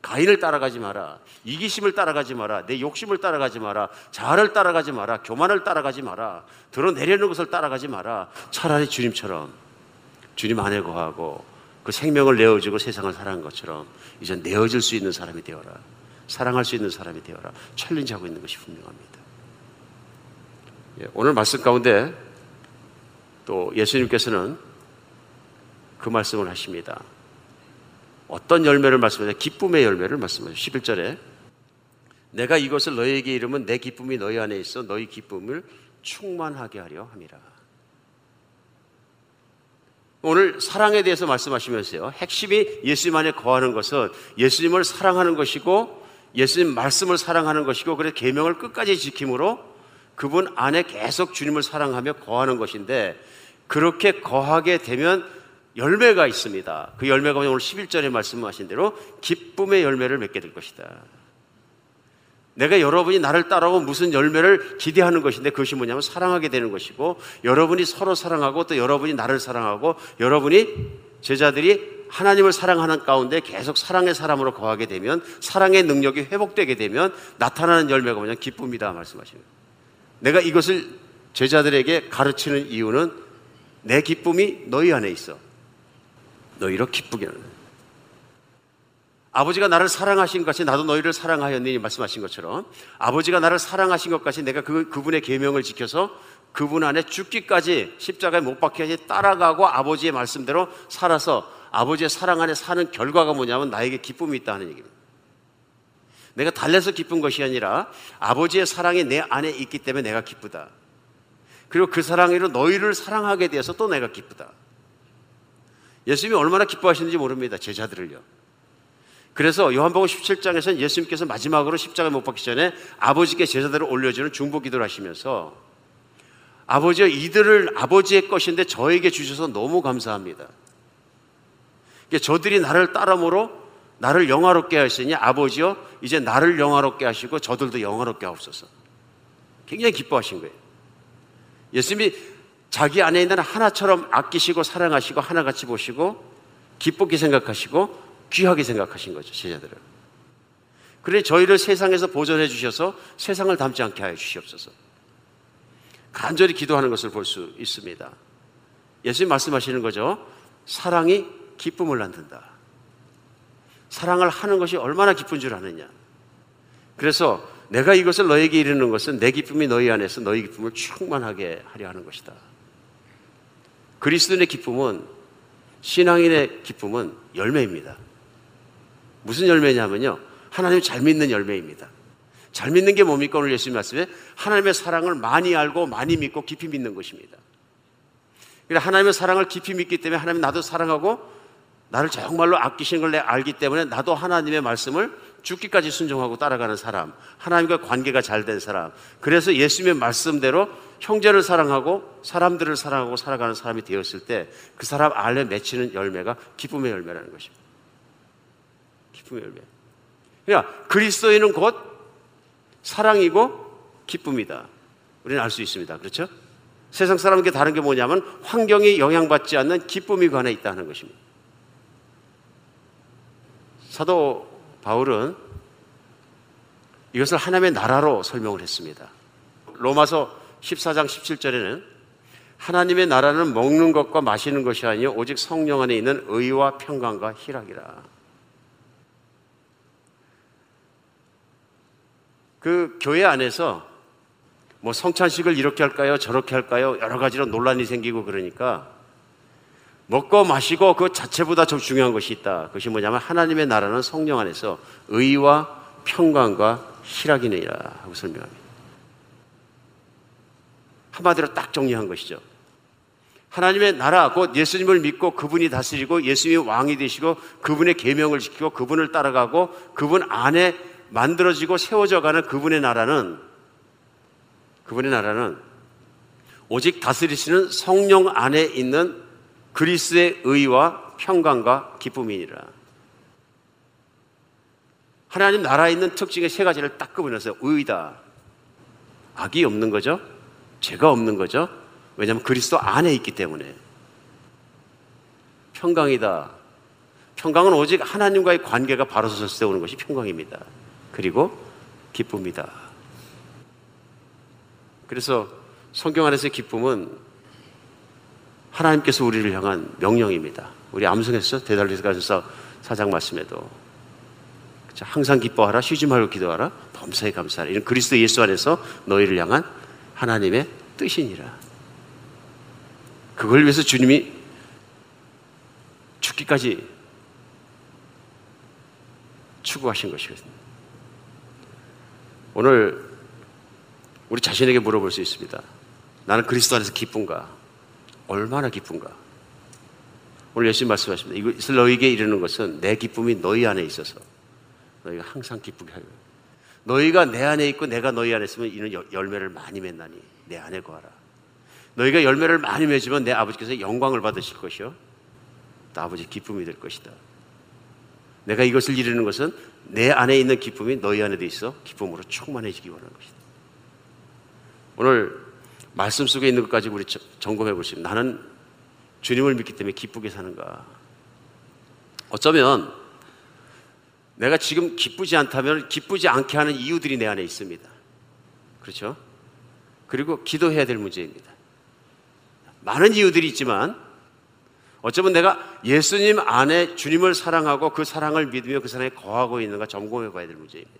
가인을 따라가지 마라. 이기심을 따라가지 마라. 내 욕심을 따라가지 마라. 자아를 따라가지 마라. 교만을 따라가지 마라. 드러내려는 것을 따라가지 마라. 차라리 주님처럼 주님 안에 거하고 그 생명을 내어주고 세상을 사랑한 것처럼 이제 내어줄 수 있는 사람이 되어라. 사랑할 수 있는 사람이 되어라. 챌린지하고 있는 것이 분명합니다. 예, 오늘 말씀 가운데 또 예수님께서는 그 말씀을 하십니다. 어떤 열매를 말씀하냐? 기쁨의 열매를 말씀하죠. 11절에 내가 이것을 너희에게 이르면 내 기쁨이 너희 안에 있어 너희 기쁨을 충만하게 하려 함이라. 오늘 사랑에 대해서 말씀하시면서요. 핵심이 예수님 안에 거하는 것은 예수님을 사랑하는 것이고 예수님 말씀을 사랑하는 것이고 그래서 계명을 끝까지 지킴으로 그분 안에 계속 주님을 사랑하며 거하는 것인데 그렇게 거하게 되면 열매가 있습니다. 그 열매가 오늘 11절에 말씀하신 대로 기쁨의 열매를 맺게 될 것이다. 내가 여러분이 나를 따라오고 무슨 열매를 기대하는 것인데 그것이 뭐냐면 사랑하게 되는 것이고 여러분이 서로 사랑하고 또 여러분이 나를 사랑하고 여러분이 제자들이 하나님을 사랑하는 가운데 계속 사랑의 사람으로 거하게 되면 사랑의 능력이 회복되게 되면 나타나는 열매가 뭐냐 기쁨이다 말씀하시는 내가 이것을 제자들에게 가르치는 이유는 내 기쁨이 너희 안에 있어. 너희로 기쁘게 하는. 아버지가 나를 사랑하신 것 같이 나도 너희를 사랑하였니 말씀하신 것처럼 아버지가 나를 사랑하신 것 같이 내가 그, 그분의 계명을 지켜서 그분 안에 죽기까지 십자가에 못 박혀 따라가고 아버지의 말씀대로 살아서 아버지의 사랑 안에 사는 결과가 뭐냐면 나에게 기쁨이 있다는 얘기입니다. 내가 달래서 기쁜 것이 아니라 아버지의 사랑이 내 안에 있기 때문에 내가 기쁘다. 그리고 그 사랑으로 너희를 사랑하게 되어서 또 내가 기쁘다. 예수님이 얼마나 기뻐하시는지 모릅니다. 제자들을요. 그래서 요한복음 17장에서는 예수님께서 마지막으로 십자가에 못 박기 전에 아버지께 제자들을 올려주는 중보 기도를 하시면서 아버지여 이들을 아버지의 것인데 저에게 주셔서 너무 감사합니다. 그러니까 저들이 나를 따름으로 나를 영화롭게 하시니 아버지여 이제 나를 영화롭게 하시고 저들도 영화롭게 하옵소서. 굉장히 기뻐하신 거예요. 예수님이 자기 안에 있는 하나처럼 아끼시고 사랑하시고 하나같이 보시고 기쁘게 생각하시고 귀하게 생각하신 거죠, 제자들을. 그래 저희를 세상에서 보존해 주셔서 세상을 닮지 않게 하여 주시옵소서. 간절히 기도하는 것을 볼 수 있습니다. 예수님 말씀하시는 거죠. 사랑이 기쁨을 낳는다. 사랑을 하는 것이 얼마나 기쁜 줄 아느냐. 그래서 내가 이것을 너에게 이르는 것은 내 기쁨이 너희 안에서 너희 기쁨을 충만하게 하려 하는 것이다. 그리스도인의 기쁨은 신앙인의 기쁨은 열매입니다. 무슨 열매냐면요. 하나님 잘 믿는 열매입니다. 잘 믿는 게 뭡니까? 오늘 예수님 말씀에 하나님의 사랑을 많이 알고 많이 믿고 깊이 믿는 것입니다. 그러니까 하나님의 사랑을 깊이 믿기 때문에 하나님 나도 사랑하고 나를 정말로 아끼시는 걸 알기 때문에 나도 하나님의 말씀을 죽기까지 순종하고 따라가는 사람, 하나님과 관계가 잘 된 사람. 그래서 예수님의 말씀대로 형제를 사랑하고 사람들을 사랑하고 살아가는 사람이 되었을 때 그 사람 안에 맺히는 열매가 기쁨의 열매라는 것입니다. 기쁨의 열매. 그러니까 그리스도인은 곧 사랑이고 기쁨이다. 우리는 알 수 있습니다. 그렇죠? 세상 사람에게 다른 게 뭐냐면 환경에 영향받지 않는 기쁨이 그 안에 있다는 것입니다. 사도 바울은 이것을 하나님의 나라로 설명을 했습니다. 로마서 14장 17절에는 하나님의 나라는 먹는 것과 마시는 것이 아니요 오직 성령 안에 있는 의와 평강과 희락이라. 그 교회 안에서 뭐 성찬식을 이렇게 할까요? 저렇게 할까요? 여러 가지로 논란이 생기고 그러니까 먹고 마시고 그 자체보다 더 중요한 것이 있다. 그것이 뭐냐면 하나님의 나라는 성령 안에서 의와 평강과 희락이니라 하고 설명합니다. 한마디로 딱 정리한 것이죠. 하나님의 나라 곧 예수님을 믿고 그분이 다스리고 예수님이 왕이 되시고 그분의 계명을 지키고 그분을 따라가고 그분 안에 만들어지고 세워져 가는 그분의 나라는 그분의 나라는 오직 다스리시는 성령 안에 있는 그리스의 의와 평강과 기쁨이니라. 하나님 나라에 있는 특징의 세 가지를 딱 구분해서 의다. 악이 없는 거죠. 죄가 없는 거죠. 왜냐하면 그리스도 안에 있기 때문에. 평강이다. 평강은 오직 하나님과의 관계가 바로 때 오는 것이 평강입니다. 그리고 기쁨이다. 그래서 성경 안에서의 기쁨은 하나님께서 우리를 향한 명령입니다. 우리 암송했어 대달리가서 사장 말씀에도 항상 기뻐하라 쉬지 말고 기도하라 범사에 감사하라 이런 그리스도 예수 안에서 너희를 향한 하나님의 뜻이니라. 그걸 위해서 주님이 죽기까지 추구하신 것이거든요. 오늘 우리 자신에게 물어볼 수 있습니다. 나는 그리스도 안에서 기쁜가? 얼마나 기쁜가? 오늘 예수님 말씀하십니다. 이것을 너희에게 이르는 것은 내 기쁨이 너희 안에 있어서 너희가 항상 기쁘게 하려. 너희가 내 안에 있고 내가 너희 안에 있으면 이는 열매를 많이 맺나니 내 안에 거하라. 너희가 열매를 많이 맺으면 내 아버지께서 영광을 받으실 것이요. 또 아버지 기쁨이 될 것이다. 내가 이것을 이루는 것은 내 안에 있는 기쁨이 너희 안에도 있어 기쁨으로 충만해지기 원하는 것이다. 오늘 말씀 속에 있는 것까지 우리 점검해 보시면 나는 주님을 믿기 때문에 기쁘게 사는가? 어쩌면 내가 지금 기쁘지 않다면 기쁘지 않게 하는 이유들이 내 안에 있습니다. 그렇죠? 그리고 기도해야 될 문제입니다. 많은 이유들이 있지만 어쩌면 내가 예수님 안에 주님을 사랑하고 그 사랑을 믿으며 그 사랑에 거하고 있는가 점검해 봐야 될 문제입니다.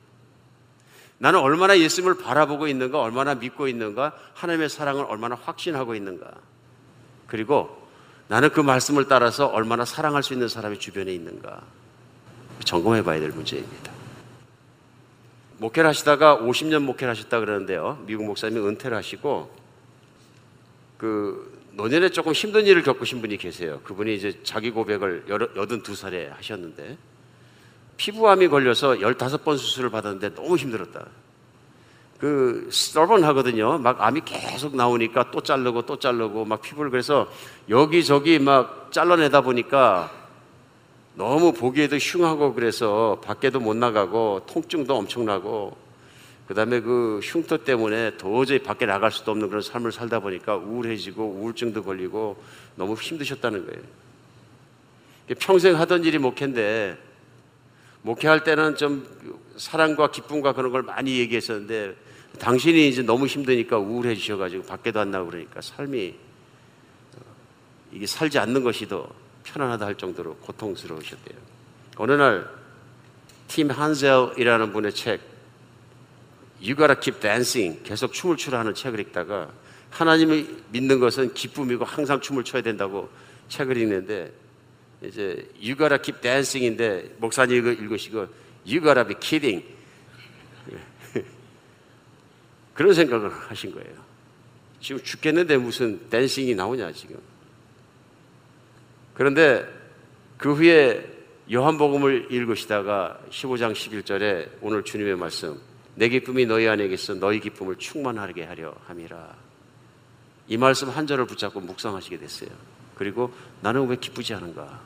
나는 얼마나 예수님을 바라보고 있는가, 얼마나 믿고 있는가, 하나님의 사랑을 얼마나 확신하고 있는가. 그리고 나는 그 말씀을 따라서 얼마나 사랑할 수 있는 사람이 주변에 있는가. 점검해 봐야 될 문제입니다. 목회를 하시다가 50년 목회를 하셨다 그러는데요. 미국 목사님이 은퇴를 하시고 그 노년에 조금 힘든 일을 겪으신 분이 계세요. 그분이 이제 자기 고백을 여든 두 살에 하셨는데 피부암이 걸려서 열다섯 번 수술을 받았는데 너무 힘들었다. 그 스터번 하거든요. 막 암이 계속 나오니까 또 자르고 또 자르고 막 피부를 그래서 여기저기 막 잘라내다 보니까 너무 보기에도 흉하고 그래서 밖에도 못 나가고 통증도 엄청나고 그 다음에 그 흉터 때문에 도저히 밖에 나갈 수도 없는 그런 삶을 살다 보니까 우울해지고 우울증도 걸리고 너무 힘드셨다는 거예요. 평생 하던 일이 목회인데 목회할 때는 좀 사랑과 기쁨과 그런 걸 많이 얘기했었는데 당신이 이제 너무 힘드니까 우울해지셔가지고 밖에도 안 나고 그러니까 삶이 어, 이게 살지 않는 것이 더 편안하다 할 정도로 고통스러우셨대요. 어느 날 팀 한셀이라는 분의 책 You gotta keep dancing 계속 춤을 추라 하는 책을 읽다가 하나님을 믿는 것은 기쁨이고 항상 춤을 춰야 된다고 책을 읽는데 이제 You gotta keep dancing인데 목사님 읽으시고 You gotta be kidding 그런 생각을 하신 거예요. 지금 죽겠는데 무슨 댄싱이 나오냐 지금. 그런데 그 후에 요한복음을 읽으시다가 15장 11절에 오늘 주님의 말씀 내 기쁨이 너희 안에 있어 너희 기쁨을 충만하게 하려 함이라. 이 말씀 한 절을 붙잡고 묵상하시게 됐어요. 그리고 나는 왜 기쁘지 않은가?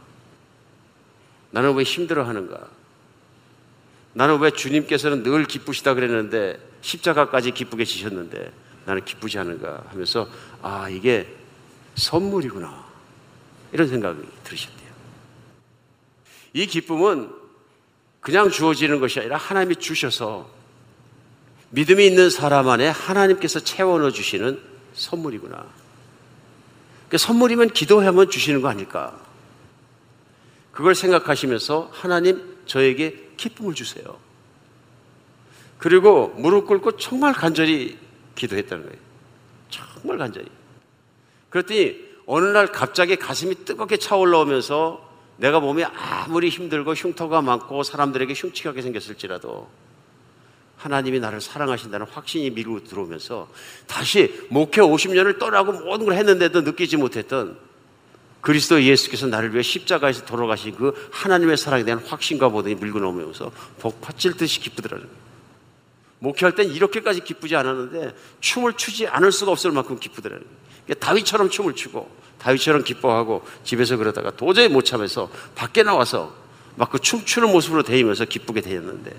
나는 왜 힘들어 하는가? 나는 왜 주님께서는 늘 기쁘시다 그랬는데 십자가까지 기쁘게 지셨는데 나는 기쁘지 않은가 하면서 아, 이게 선물이구나. 이런 생각이 들으셨대요. 이 기쁨은 그냥 주어지는 것이 아니라 하나님이 주셔서 믿음이 있는 사람 안에 하나님께서 채워 넣어 주시는 선물이구나. 그 선물이면 기도하면 주시는 거 아닐까? 그걸 생각하시면서 하나님 저에게 기쁨을 주세요. 그리고 무릎 꿇고 정말 간절히 기도했다는 거예요. 정말 간절히. 그랬더니 어느 날 갑자기 가슴이 뜨겁게 차올라오면서 내가 몸이 아무리 힘들고 흉터가 많고 사람들에게 흉측하게 생겼을지라도 하나님이 나를 사랑하신다는 확신이 밀고 들어오면서 다시 목회 50년을 떠나고 모든 걸 했는데도 느끼지 못했던 그리스도 예수께서 나를 위해 십자가에서 돌아가신 그 하나님의 사랑에 대한 확신과 보더니 밀고 넘어오면서 복받칠 듯이 기쁘더라는 거예요. 목회할 땐 이렇게까지 기쁘지 않았는데 춤을 추지 않을 수가 없을 만큼 기쁘더라는 거예요. 다윗처럼 춤을 추고 다윗처럼 기뻐하고 집에서 그러다가 도저히 못 참아서 밖에 나와서 막 그 춤추는 모습으로 대이면서 기쁘게 되었는데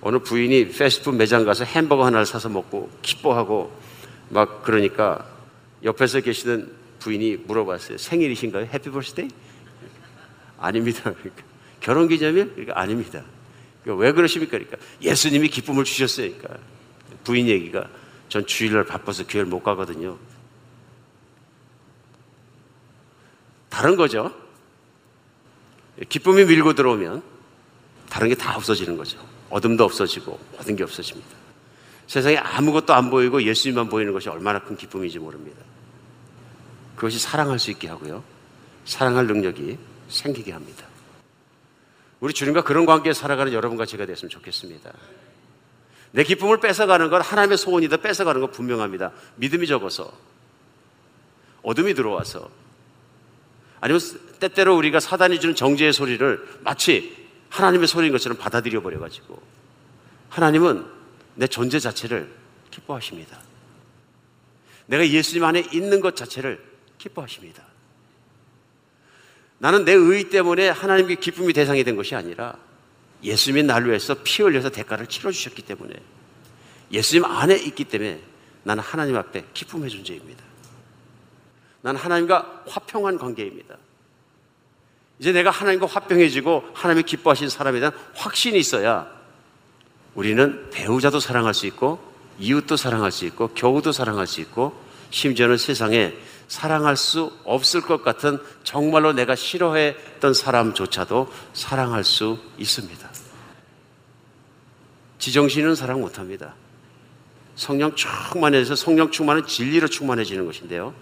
어느 부인이 패스트푸드 매장 가서 햄버거 하나를 사서 먹고 기뻐하고 막 그러니까 옆에서 계시는 부인이 물어봤어요. 생일이신가요? 해피 버스데이? 아닙니다. 그러니까 결혼 기념일? 그러니까 아닙니다. 그러니까 왜 그러십니까? 그러니까 예수님이 기쁨을 주셨어요. 그러니까 부인 얘기가 전 주일날 바빠서 교회를 못 가거든요. 다른 거죠. 기쁨이 밀고 들어오면 다른 게 다 없어지는 거죠. 어둠도 없어지고 모든 게 없어집니다. 세상에 아무것도 안 보이고 예수님만 보이는 것이 얼마나 큰 기쁨인지 모릅니다. 그것이 사랑할 수 있게 하고요. 사랑할 능력이 생기게 합니다. 우리 주님과 그런 관계에 살아가는 여러분과 제가 됐으면 좋겠습니다. 내 기쁨을 뺏어가는 건 하나님의 소원이다 뺏어가는 건 분명합니다. 믿음이 적어서 어둠이 들어와서 아니면 때때로 우리가 사단이 주는 정죄의 소리를 마치 하나님의 소리인 것처럼 받아들여 버려가지고 하나님은 내 존재 자체를 기뻐하십니다. 내가 예수님 안에 있는 것 자체를 기뻐하십니다. 나는 내의 때문에 하나님께 기쁨이 대상이 된 것이 아니라 예수님이 나를 위해서 피 흘려서 대가를 치러주셨기 때문에 예수님 안에 있기 때문에 나는 하나님 앞에 기쁨의 존재입니다. 나는 하나님과 화평한 관계입니다. 이제 내가 하나님과 화평해지고 하나님이 기뻐하신 사람에 대한 확신이 있어야 우리는 배우자도 사랑할 수 있고 이웃도 사랑할 수 있고 교우도 사랑할 수 있고 심지어는 세상에 사랑할 수 없을 것 같은 정말로 내가 싫어했던 사람조차도 사랑할 수 있습니다. 지정신은 사랑 못합니다. 성령 충만해서 성령 충만은 진리로 충만해지는 것인데요.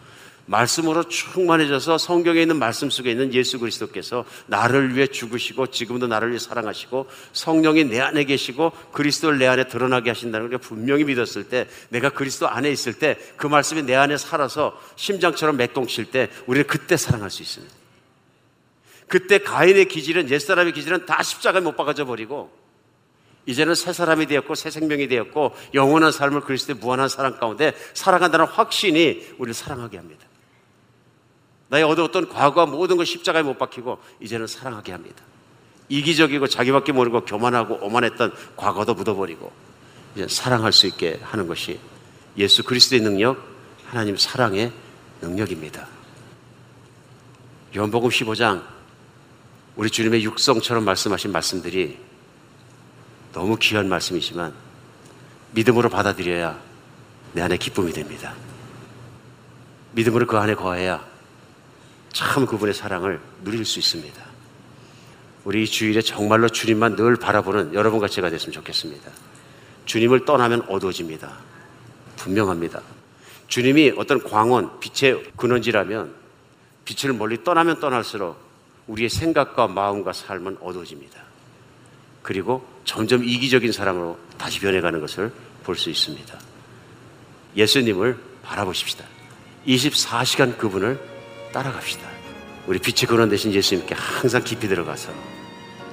말씀으로 충만해져서 성경에 있는 말씀 속에 있는 예수 그리스도께서 나를 위해 죽으시고 지금도 나를 위해 사랑하시고 성령이 내 안에 계시고 그리스도를 내 안에 드러나게 하신다는 걸 분명히 믿었을 때 내가 그리스도 안에 있을 때 그 말씀이 내 안에 살아서 심장처럼 맥동칠 때 우리는 그때 사랑할 수 있습니다. 그때 가인의 기질은 옛사람의 기질은 다 십자가에 못 박아져 버리고 이제는 새 사람이 되었고 새 생명이 되었고 영원한 삶을 그리스도의 무한한 사랑 가운데 살아간다는 확신이 우리를 사랑하게 합니다. 나의 얻어왔던 과거와 모든 걸 십자가에 못 박히고 이제는 사랑하게 합니다. 이기적이고 자기밖에 모르고 교만하고 오만했던 과거도 묻어버리고 이제 사랑할 수 있게 하는 것이 예수 그리스도의 능력, 하나님 사랑의 능력입니다. 요한복음 15장 우리 주님의 육성처럼 말씀하신 말씀들이 너무 귀한 말씀이지만 믿음으로 받아들여야 내 안에 기쁨이 됩니다. 믿음으로 그 안에 거해야 참 그분의 사랑을 누릴 수 있습니다. 우리 주일에 정말로 주님만 늘 바라보는 여러분과 제가 됐으면 좋겠습니다. 주님을 떠나면 어두워집니다. 분명합니다. 주님이 어떤 광원, 빛의 근원지라면 빛을 멀리 떠나면 떠날수록 우리의 생각과 마음과 삶은 어두워집니다. 그리고 점점 이기적인 사람으로 다시 변해가는 것을 볼 수 있습니다. 예수님을 바라보십시다. 24시간 그분을 따라갑시다. 우리 빛의 근원 되신 예수님께 항상 깊이 들어가서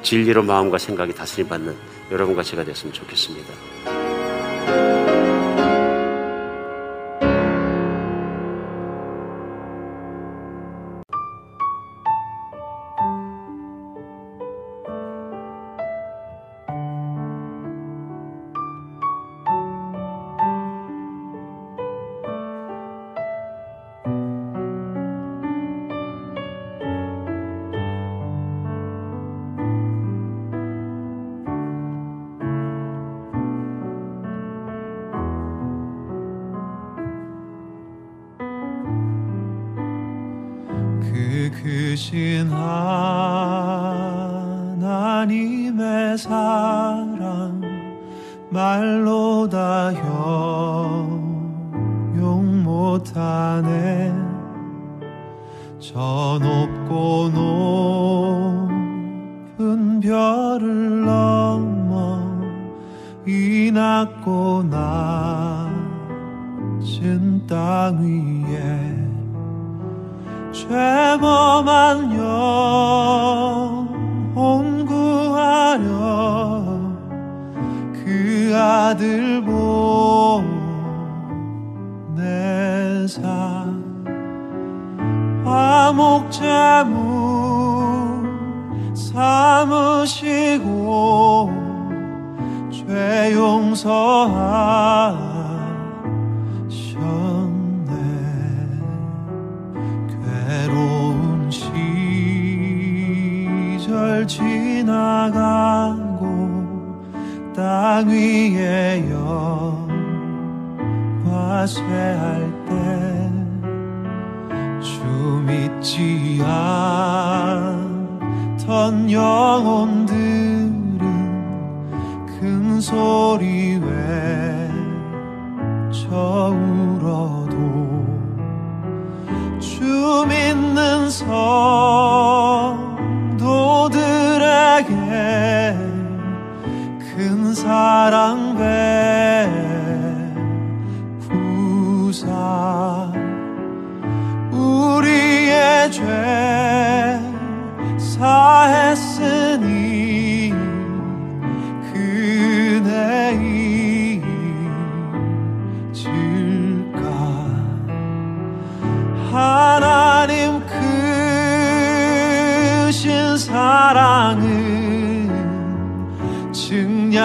진리로 마음과 생각이 다스림 받는 여러분과 제가 됐으면 좋겠습니다.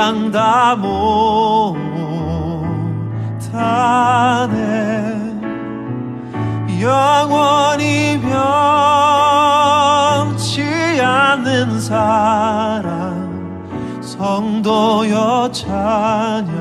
증량 다 못하네. 영원히 변치 않는 사랑 성도여 찬양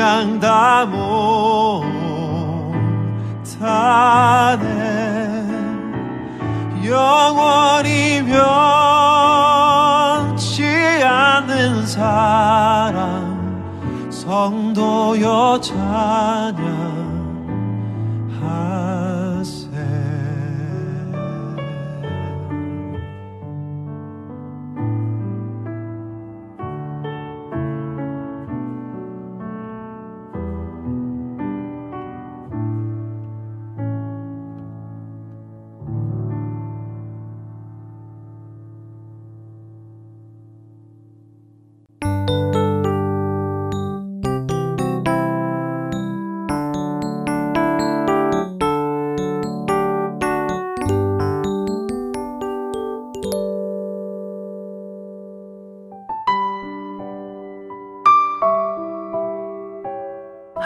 증량 다 못하네. 영원히 변치 않는 사랑 성도여 찬양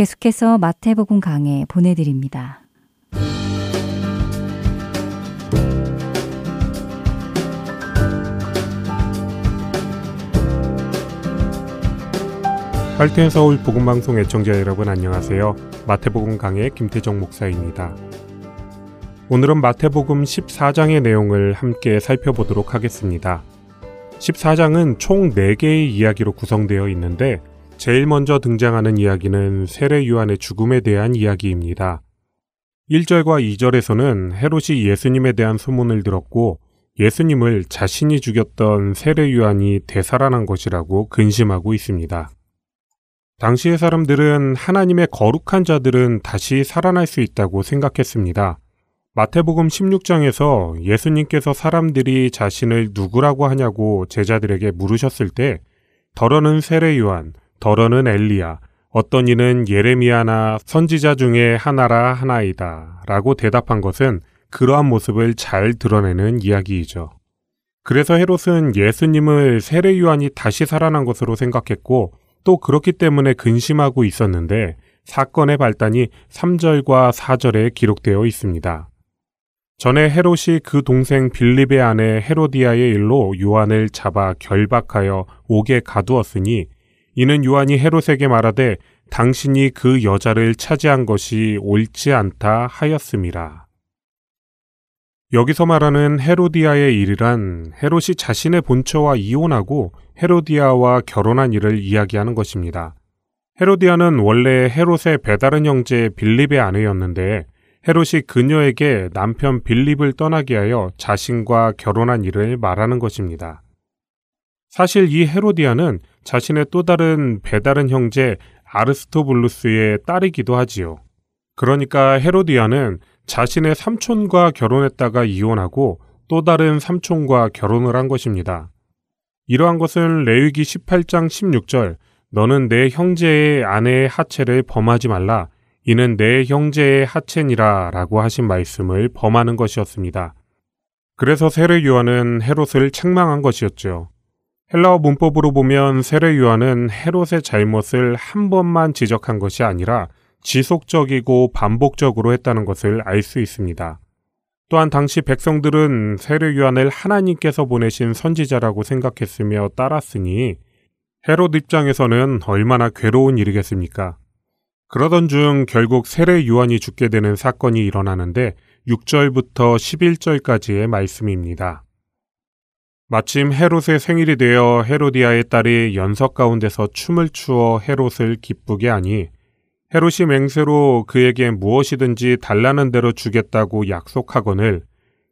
계속해서 마태복음 강해 보내드립니다. 할텐 서울 복음방송 애청자 여러분 안녕하세요. 마태복음 강의 김태정 목사입니다. 오늘은 마태복음 14장의 내용을 함께 살펴보도록 하겠습니다. 14장은 총 4개의 이야기로 구성되어 있는데 제일 먼저 등장하는 이야기는 세례 요한의 죽음에 대한 이야기입니다. 1절과 2절에서는 헤롯이 예수님에 대한 소문을 들었고 예수님을 자신이 죽였던 세례 요한이 되살아난 것이라고 근심하고 있습니다. 당시의 사람들은 하나님의 거룩한 자들은 다시 살아날 수 있다고 생각했습니다. 마태복음 16장에서 예수님께서 사람들이 자신을 누구라고 하냐고 제자들에게 물으셨을 때 더러는 세례 요한, 더러는 엘리야, 어떤 이는 예레미야나 선지자 중에 하나라 하나이다. 라고 대답한 것은 그러한 모습을 잘 드러내는 이야기이죠. 그래서 헤롯은 예수님을 세례 요한이 다시 살아난 것으로 생각했고 또 그렇기 때문에 근심하고 있었는데 사건의 발단이 3절과 4절에 기록되어 있습니다. 전에 헤롯이 그 동생 빌립의 아내 헤로디아의 일로 요한을 잡아 결박하여 옥에 가두었으니 이는 요한이 헤롯에게 말하되 당신이 그 여자를 차지한 것이 옳지 않다 하였음이라. 여기서 말하는 헤로디아의 일이란 헤롯이 자신의 본처와 이혼하고 헤로디아와 결혼한 일을 이야기하는 것입니다. 헤로디아는 원래 헤롯의 배다른 형제 빌립의 아내였는데 헤롯이 그녀에게 남편 빌립을 떠나게 하여 자신과 결혼한 일을 말하는 것입니다. 사실 이 헤로디아는 자신의 또 다른 배다른 형제 아르스토블루스의 딸이기도 하지요. 그러니까 헤로디아는 자신의 삼촌과 결혼했다가 이혼하고 또 다른 삼촌과 결혼을 한 것입니다. 이러한 것은 레위기 18장 16절 너는 내 형제의 아내의 하체를 범하지 말라 이는 내 형제의 하체니라 라고 하신 말씀을 범하는 것이었습니다. 그래서 세례 요한은 헤롯을 책망한 것이었죠. 헬라어 문법으로 보면 세례 요한은 헤롯의 잘못을 한 번만 지적한 것이 아니라 지속적이고 반복적으로 했다는 것을 알 수 있습니다. 또한 당시 백성들은 세례 요한을 하나님께서 보내신 선지자라고 생각했으며 따랐으니 헤롯 입장에서는 얼마나 괴로운 일이겠습니까? 그러던 중 결국 세례 요한이 죽게 되는 사건이 일어나는데 6절부터 11절까지의 말씀입니다. 마침 헤롯의 생일이 되어 헤로디아의 딸이 연석 가운데서 춤을 추어 헤롯을 기쁘게 하니 헤롯이 맹세로 그에게 무엇이든지 달라는 대로 주겠다고 약속하거늘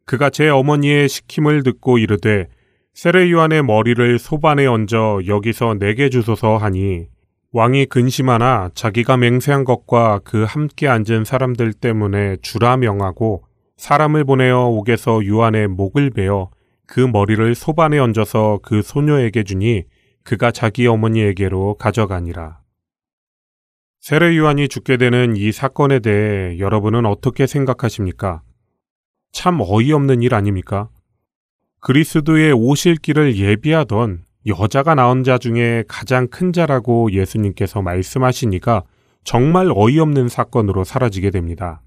그가 제 어머니의 시킴을 듣고 이르되 세례 요한의 머리를 소반에 얹어 여기서 내게 주소서 하니 왕이 근심하나 자기가 맹세한 것과 그 함께 앉은 사람들 때문에 주라 명하고 사람을 보내어 옥에서 요한의 목을 베어 그 머리를 소반에 얹어서 그 소녀에게 주니 그가 자기 어머니에게로 가져가니라. 세례 요한이 죽게 되는 이 사건에 대해 여러분은 어떻게 생각하십니까? 참 어이없는 일 아닙니까? 그리스도의 오실 길을 예비하던 여자가 낳은 자 중에 가장 큰 자라고 예수님께서 말씀하시니까 정말 어이없는 사건으로 사라지게 됩니다.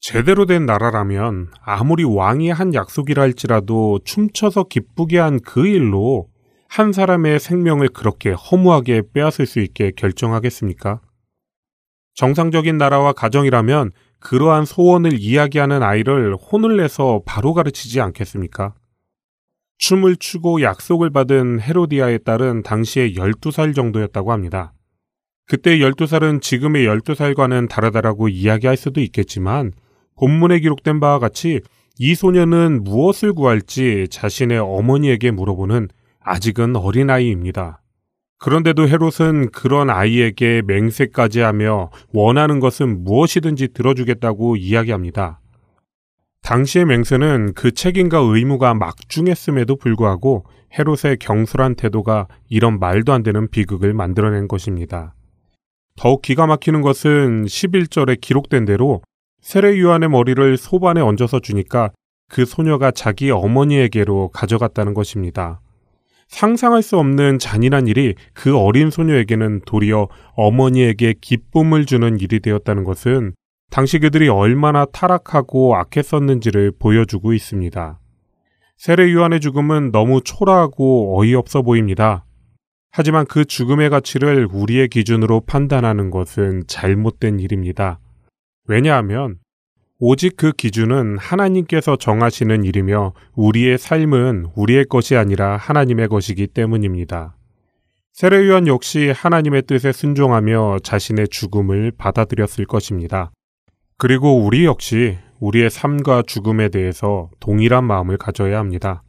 제대로 된 나라라면 아무리 왕이 한 약속이라 할지라도 춤춰서 기쁘게 한 그 일로 한 사람의 생명을 그렇게 허무하게 빼앗을 수 있게 결정하겠습니까? 정상적인 나라와 가정이라면 그러한 소원을 이야기하는 아이를 혼을 내서 바로 가르치지 않겠습니까? 춤을 추고 약속을 받은 헤로디아의 딸은 당시에 12살 정도였다고 합니다. 그때 12살은 지금의 12살과는 다르다라고 이야기할 수도 있겠지만 본문에 기록된 바와 같이 이 소녀는 무엇을 구할지 자신의 어머니에게 물어보는 아직은 어린아이입니다. 그런데도 헤롯은 그런 아이에게 맹세까지 하며 원하는 것은 무엇이든지 들어주겠다고 이야기합니다. 당시의 맹세는 그 책임과 의무가 막중했음에도 불구하고 헤롯의 경솔한 태도가 이런 말도 안 되는 비극을 만들어낸 것입니다. 더욱 기가 막히는 것은 11절에 기록된 대로 세례 요한의 머리를 소반에 얹어서 주니까 그 소녀가 자기 어머니에게로 가져갔다는 것입니다. 상상할 수 없는 잔인한 일이 그 어린 소녀에게는 도리어 어머니에게 기쁨을 주는 일이 되었다는 것은 당시 그들이 얼마나 타락하고 악했었는지를 보여주고 있습니다. 세례 요한의 죽음은 너무 초라하고 어이없어 보입니다. 하지만 그 죽음의 가치를 우리의 기준으로 판단하는 것은 잘못된 일입니다. 왜냐하면 오직 그 기준은 하나님께서 정하시는 일이며 우리의 삶은 우리의 것이 아니라 하나님의 것이기 때문입니다. 세례요한 역시 하나님의 뜻에 순종하며 자신의 죽음을 받아들였을 것입니다. 그리고 우리 역시 우리의 삶과 죽음에 대해서 동일한 마음을 가져야 합니다.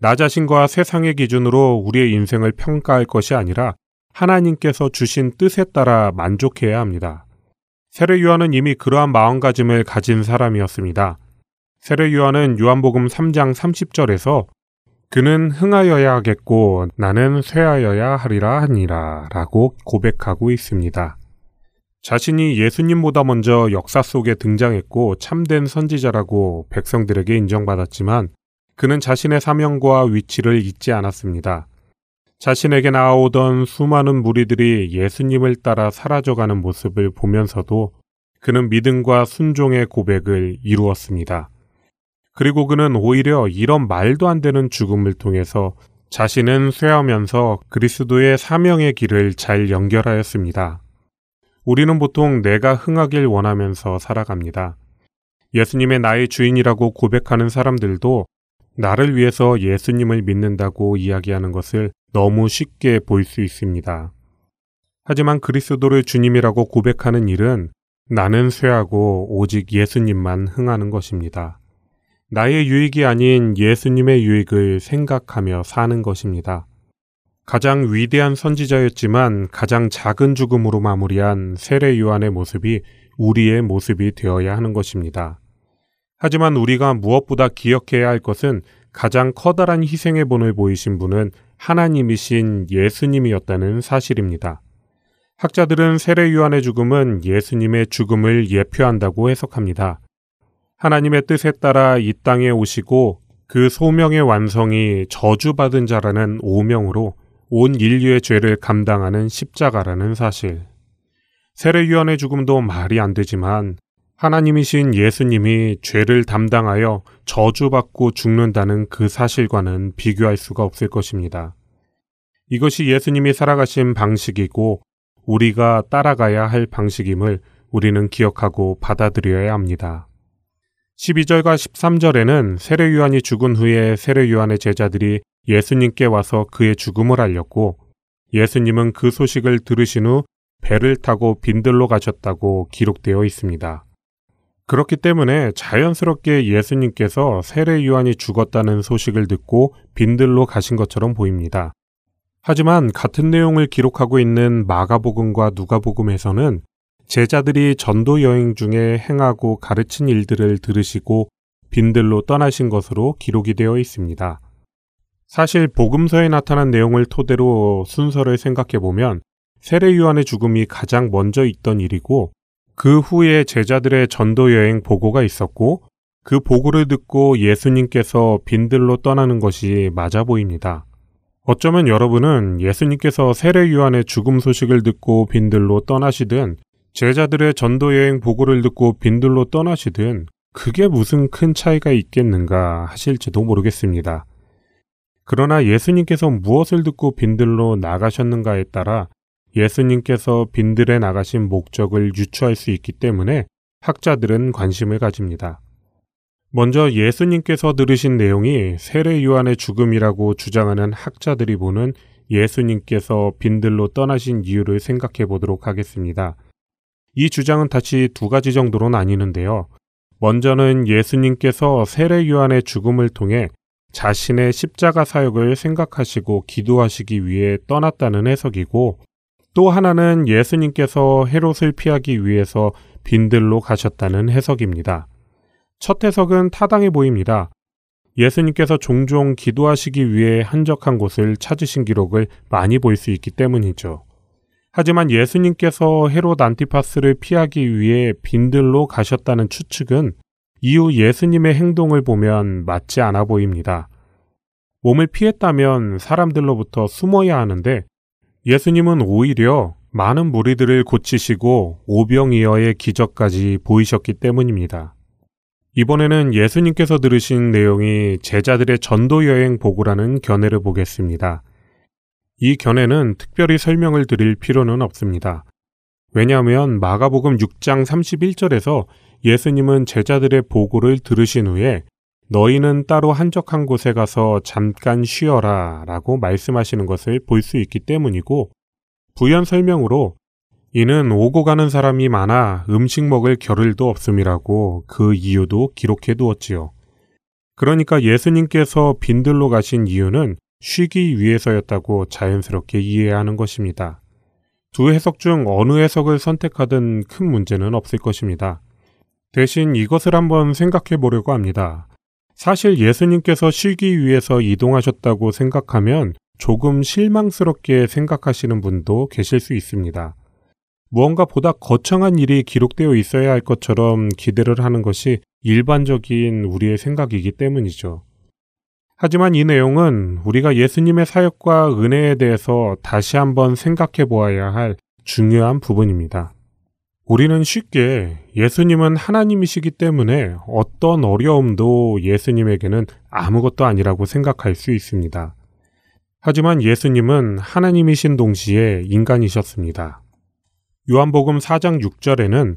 나 자신과 세상의 기준으로 우리의 인생을 평가할 것이 아니라 하나님께서 주신 뜻에 따라 만족해야 합니다. 세례 요한은 이미 그러한 마음가짐을 가진 사람이었습니다. 세례 요한은 요한복음 3장 30절에서 그는 흥하여야 하겠고 나는 쇠하여야 하리라 하니라 라고 고백하고 있습니다. 자신이 예수님보다 먼저 역사 속에 등장했고 참된 선지자라고 백성들에게 인정받았지만 그는 자신의 사명과 위치를 잊지 않았습니다. 자신에게 나오던 수많은 무리들이 예수님을 따라 사라져가는 모습을 보면서도 그는 믿음과 순종의 고백을 이루었습니다. 그리고 그는 오히려 이런 말도 안 되는 죽음을 통해서 자신은 쇠하면서 그리스도의 사명의 길을 잘 연결하였습니다. 우리는 보통 내가 흥하길 원하면서 살아갑니다. 예수님의 나의 주인이라고 고백하는 사람들도 나를 위해서 예수님을 믿는다고 이야기하는 것을 너무 쉽게 볼 수 있습니다. 하지만 그리스도를 주님이라고 고백하는 일은 나는 쇠하고 오직 예수님만 흥하는 것입니다. 나의 유익이 아닌 예수님의 유익을 생각하며 사는 것입니다. 가장 위대한 선지자였지만 가장 작은 죽음으로 마무리한 세례 요한의 모습이 우리의 모습이 되어야 하는 것입니다. 하지만 우리가 무엇보다 기억해야 할 것은 가장 커다란 희생의 본을 보이신 분은 하나님이신 예수님이었다는 사실입니다. 학자들은 세례 요한의 죽음은 예수님의 죽음을 예표한다고 해석합니다. 하나님의 뜻에 따라 이 땅에 오시고 그 소명의 완성이 저주받은 자라는 오명으로 온 인류의 죄를 감당하는 십자가라는 사실. 세례 요한의 죽음도 말이 안 되지만 하나님이신 예수님이 죄를 담당하여 저주받고 죽는다는 그 사실과는 비교할 수가 없을 것입니다. 이것이 예수님이 살아가신 방식이고 우리가 따라가야 할 방식임을 우리는 기억하고 받아들여야 합니다. 12절과 13절에는 세례 요한이 죽은 후에 세례 요한의 제자들이 예수님께 와서 그의 죽음을 알렸고 예수님은 그 소식을 들으신 후 배를 타고 빈들로 가셨다고 기록되어 있습니다. 그렇기 때문에 자연스럽게 예수님께서 세례 요한이 죽었다는 소식을 듣고 빈들로 가신 것처럼 보입니다. 하지만 같은 내용을 기록하고 있는 마가복음과 누가복음에서는 제자들이 전도 여행 중에 행하고 가르친 일들을 들으시고 빈들로 떠나신 것으로 기록이 되어 있습니다. 사실 복음서에 나타난 내용을 토대로 순서를 생각해 보면 세례 요한의 죽음이 가장 먼저 있던 일이고 그 후에 제자들의 전도 여행 보고가 있었고 그 보고를 듣고 예수님께서 빈들로 떠나는 것이 맞아 보입니다. 어쩌면 여러분은 예수님께서 세례 요한의 죽음 소식을 듣고 빈들로 떠나시든 제자들의 전도 여행 보고를 듣고 빈들로 떠나시든 그게 무슨 큰 차이가 있겠는가 하실지도 모르겠습니다. 그러나 예수님께서 무엇을 듣고 빈들로 나가셨는가에 따라 예수님께서 빈들에 나가신 목적을 유추할 수 있기 때문에 학자들은 관심을 가집니다. 먼저 예수님께서 들으신 내용이 세례 요한의 죽음이라고 주장하는 학자들이 보는 예수님께서 빈들로 떠나신 이유를 생각해 보도록 하겠습니다. 이 주장은 다시 두 가지 정도로 나뉘는데요. 먼저는 예수님께서 세례 요한의 죽음을 통해 자신의 십자가 사역을 생각하시고 기도하시기 위해 떠났다는 해석이고 또 하나는 예수님께서 헤롯을 피하기 위해서 빈들로 가셨다는 해석입니다. 첫 해석은 타당해 보입니다. 예수님께서 종종 기도하시기 위해 한적한 곳을 찾으신 기록을 많이 볼 수 있기 때문이죠. 하지만 예수님께서 헤롯 안티파스를 피하기 위해 빈들로 가셨다는 추측은 이후 예수님의 행동을 보면 맞지 않아 보입니다. 몸을 피했다면 사람들로부터 숨어야 하는데 예수님은 오히려 많은 무리들을 고치시고 오병이어의 기적까지 보이셨기 때문입니다. 이번에는 예수님께서 들으신 내용이 제자들의 전도 여행 보고라는 견해를 보겠습니다. 이 견해는 특별히 설명을 드릴 필요는 없습니다. 왜냐하면 마가복음 6장 31절에서 예수님은 제자들의 보고를 들으신 후에 너희는 따로 한적한 곳에 가서 잠깐 쉬어라 라고 말씀하시는 것을 볼 수 있기 때문이고 부연 설명으로 이는 오고 가는 사람이 많아 음식 먹을 겨를도 없음이라고 그 이유도 기록해 두었지요. 그러니까 예수님께서 빈들로 가신 이유는 쉬기 위해서였다고 자연스럽게 이해하는 것입니다. 두 해석 중 어느 해석을 선택하든 큰 문제는 없을 것입니다. 대신 이것을 한번 생각해 보려고 합니다. 사실 예수님께서 쉬기 위해서 이동하셨다고 생각하면 조금 실망스럽게 생각하시는 분도 계실 수 있습니다. 무언가 보다 거창한 일이 기록되어 있어야 할 것처럼 기대를 하는 것이 일반적인 우리의 생각이기 때문이죠. 하지만 이 내용은 우리가 예수님의 사역과 은혜에 대해서 다시 한번 생각해 보아야 할 중요한 부분입니다. 우리는 쉽게 예수님은 하나님이시기 때문에 어떤 어려움도 예수님에게는 아무것도 아니라고 생각할 수 있습니다. 하지만 예수님은 하나님이신 동시에 인간이셨습니다. 요한복음 4장 6절에는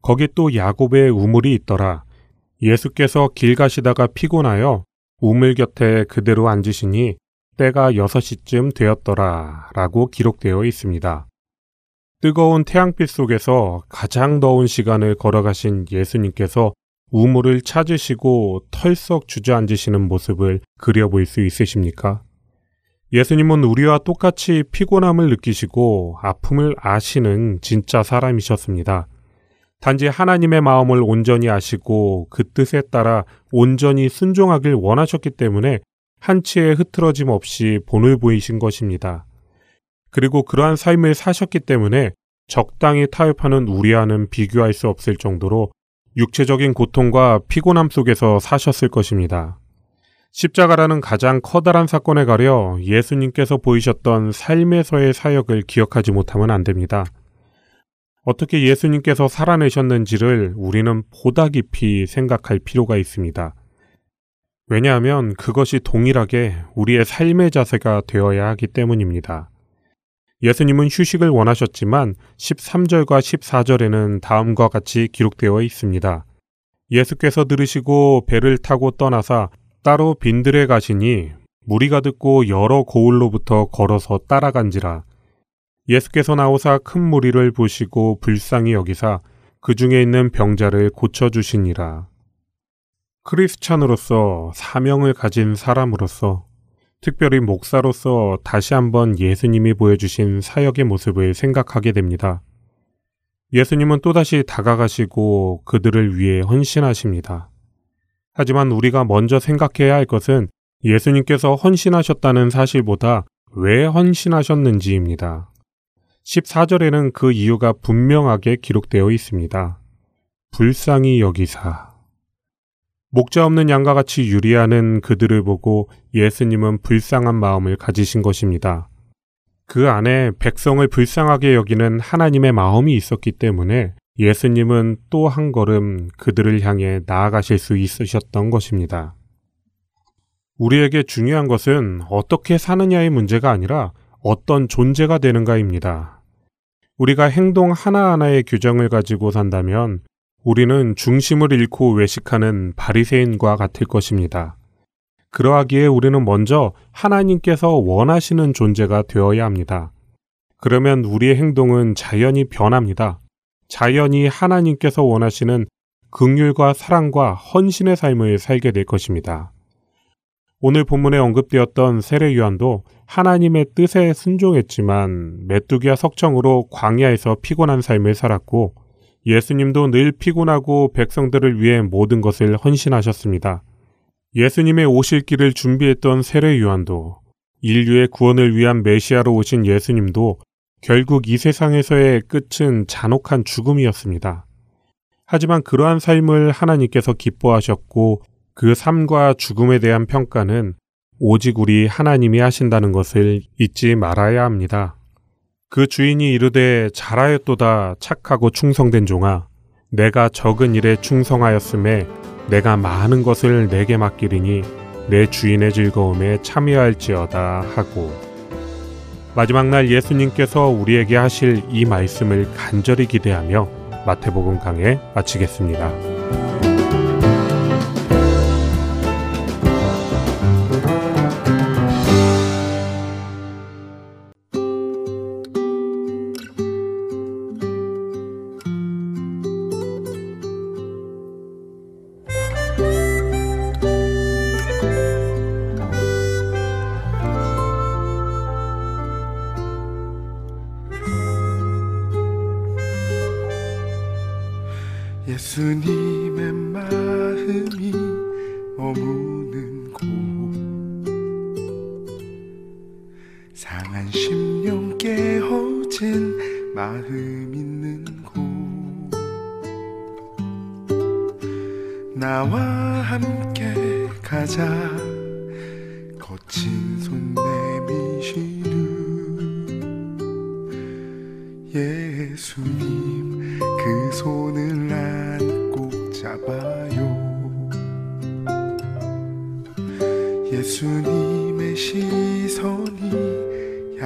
거기 또 야곱의 우물이 있더라. 예수께서 길 가시다가 피곤하여 우물 곁에 그대로 앉으시니 때가 6시쯤 되었더라 라고 기록되어 있습니다. 뜨거운 태양빛 속에서 가장 더운 시간을 걸어가신 예수님께서 우물을 찾으시고 털썩 주저앉으시는 모습을 그려볼 수 있으십니까? 예수님은 우리와 똑같이 피곤함을 느끼시고 아픔을 아시는 진짜 사람이셨습니다. 단지 하나님의 마음을 온전히 아시고 그 뜻에 따라 온전히 순종하길 원하셨기 때문에 한치의 흐트러짐 없이 본을 보이신 것입니다. 그리고 그러한 삶을 사셨기 때문에 적당히 타협하는 우리와는 비교할 수 없을 정도로 육체적인 고통과 피곤함 속에서 사셨을 것입니다. 십자가라는 가장 커다란 사건에 가려 예수님께서 보이셨던 삶에서의 사역을 기억하지 못하면 안 됩니다. 어떻게 예수님께서 살아내셨는지를 우리는 보다 깊이 생각할 필요가 있습니다. 왜냐하면 그것이 동일하게 우리의 삶의 자세가 되어야 하기 때문입니다. 예수님은 휴식을 원하셨지만 13절과 14절에는 다음과 같이 기록되어 있습니다. 예수께서 들으시고 배를 타고 떠나사 따로 빈들에 가시니 무리가 듣고 여러 고을로부터 걸어서 따라간지라. 예수께서 나오사 큰 무리를 보시고 불쌍히 여기사 그 중에 있는 병자를 고쳐주시니라. 크리스찬으로서 사명을 가진 사람으로서 특별히 목사로서 다시 한번 예수님이 보여주신 사역의 모습을 생각하게 됩니다. 예수님은 또다시 다가가시고 그들을 위해 헌신하십니다. 하지만 우리가 먼저 생각해야 할 것은 예수님께서 헌신하셨다는 사실보다 왜 헌신하셨는지입니다. 14절에는 그 이유가 분명하게 기록되어 있습니다. 불쌍히 여기사. 목자 없는 양과 같이 유리하는 그들을 보고 예수님은 불쌍한 마음을 가지신 것입니다. 그 안에 백성을 불쌍하게 여기는 하나님의 마음이 있었기 때문에 예수님은 또 한 걸음 그들을 향해 나아가실 수 있으셨던 것입니다. 우리에게 중요한 것은 어떻게 사느냐의 문제가 아니라 어떤 존재가 되는가입니다. 우리가 행동 하나하나의 규정을 가지고 산다면 우리는 중심을 잃고 외식하는 바리새인과 같을 것입니다. 그러하기에 우리는 먼저 하나님께서 원하시는 존재가 되어야 합니다. 그러면 우리의 행동은 자연히 변합니다. 자연히 하나님께서 원하시는 극률과 사랑과 헌신의 삶을 살게 될 것입니다. 오늘 본문에 언급되었던 세례 요한도 하나님의 뜻에 순종했지만 메뚜기와 석청으로 광야에서 피곤한 삶을 살았고 예수님도 늘 피곤하고 백성들을 위해 모든 것을 헌신하셨습니다. 예수님의 오실 길을 준비했던 세례 요한도 인류의 구원을 위한 메시아로 오신 예수님도 결국 이 세상에서의 끝은 잔혹한 죽음이었습니다. 하지만 그러한 삶을 하나님께서 기뻐하셨고 그 삶과 죽음에 대한 평가는 오직 우리 하나님이 하신다는 것을 잊지 말아야 합니다. 그 주인이 이르되 잘하였도다 착하고 충성된 종아 내가 적은 일에 충성하였음에 내가 많은 것을 내게 맡기리니 내 주인의 즐거움에 참여할지어다 하고 마지막 날 예수님께서 우리에게 하실 이 말씀을 간절히 기대하며 마태복음 강해 마치겠습니다.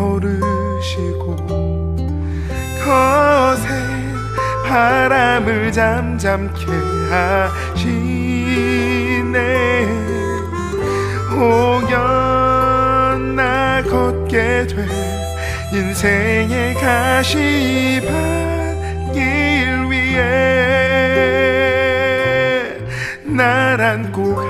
걸으시고 거센 바람을 잠잠케 하시네. 혹여 나 걷게 될 인생의 가시밭길 위에 날 안고 가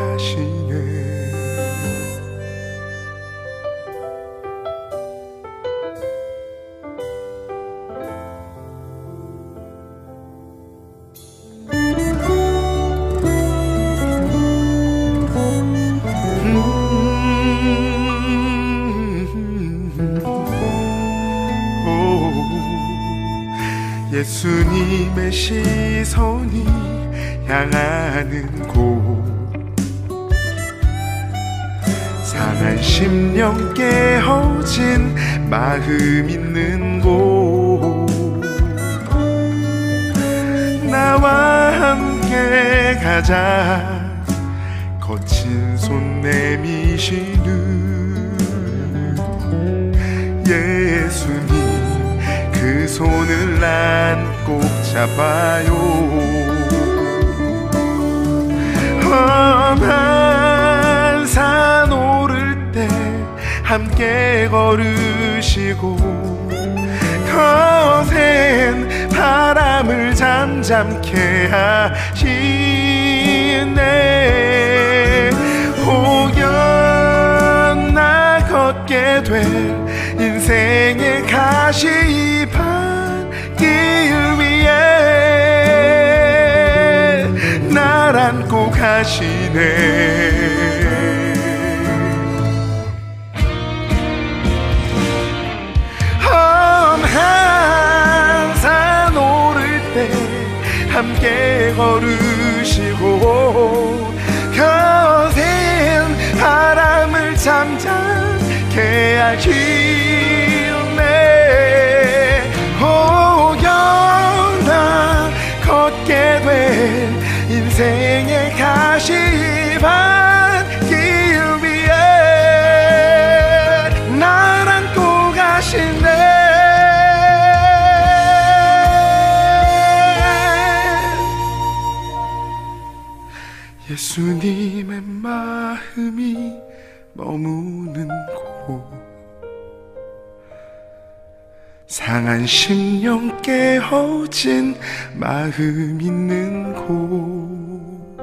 예수님의 시선이 향하는 곳. 상한 심령 깨어진 마음 있는 곳. 나와 함께 가자. 거친 손 내미시는 예수님 그 손을 난 꼭 잡아요. 험한 산 오를 때 함께 걸으시고 거센 바람을 잠잠케 하시네. 혹여 나 걷게 될 인생의 가시밭 안고 가시네. 험한 산 오를 때 함께 걸으시고 거센 바람을 잠잠케 하시 상한 심령 깨어진 마음 있는 곳.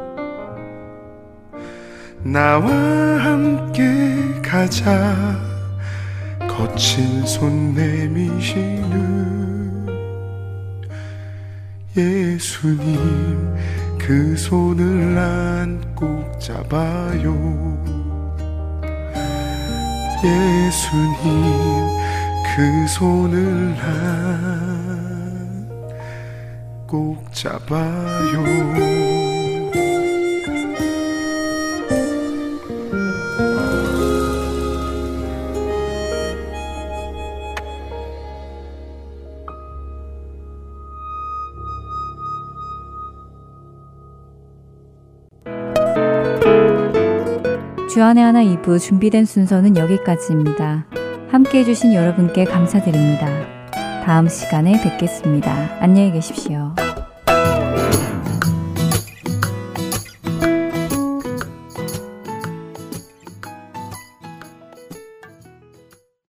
나와 함께 가자. 거친 손 내미시는 예수님 그 손을 난 꼭 잡아요. 예수님 그 손을 난 꼭 잡아요 주안의 하나 2부 준비된 순서는 여기까지입니다. 함께 해주신 여러분께 감사드립니다. 다음 시간에 뵙겠습니다. 안녕히 계십시오.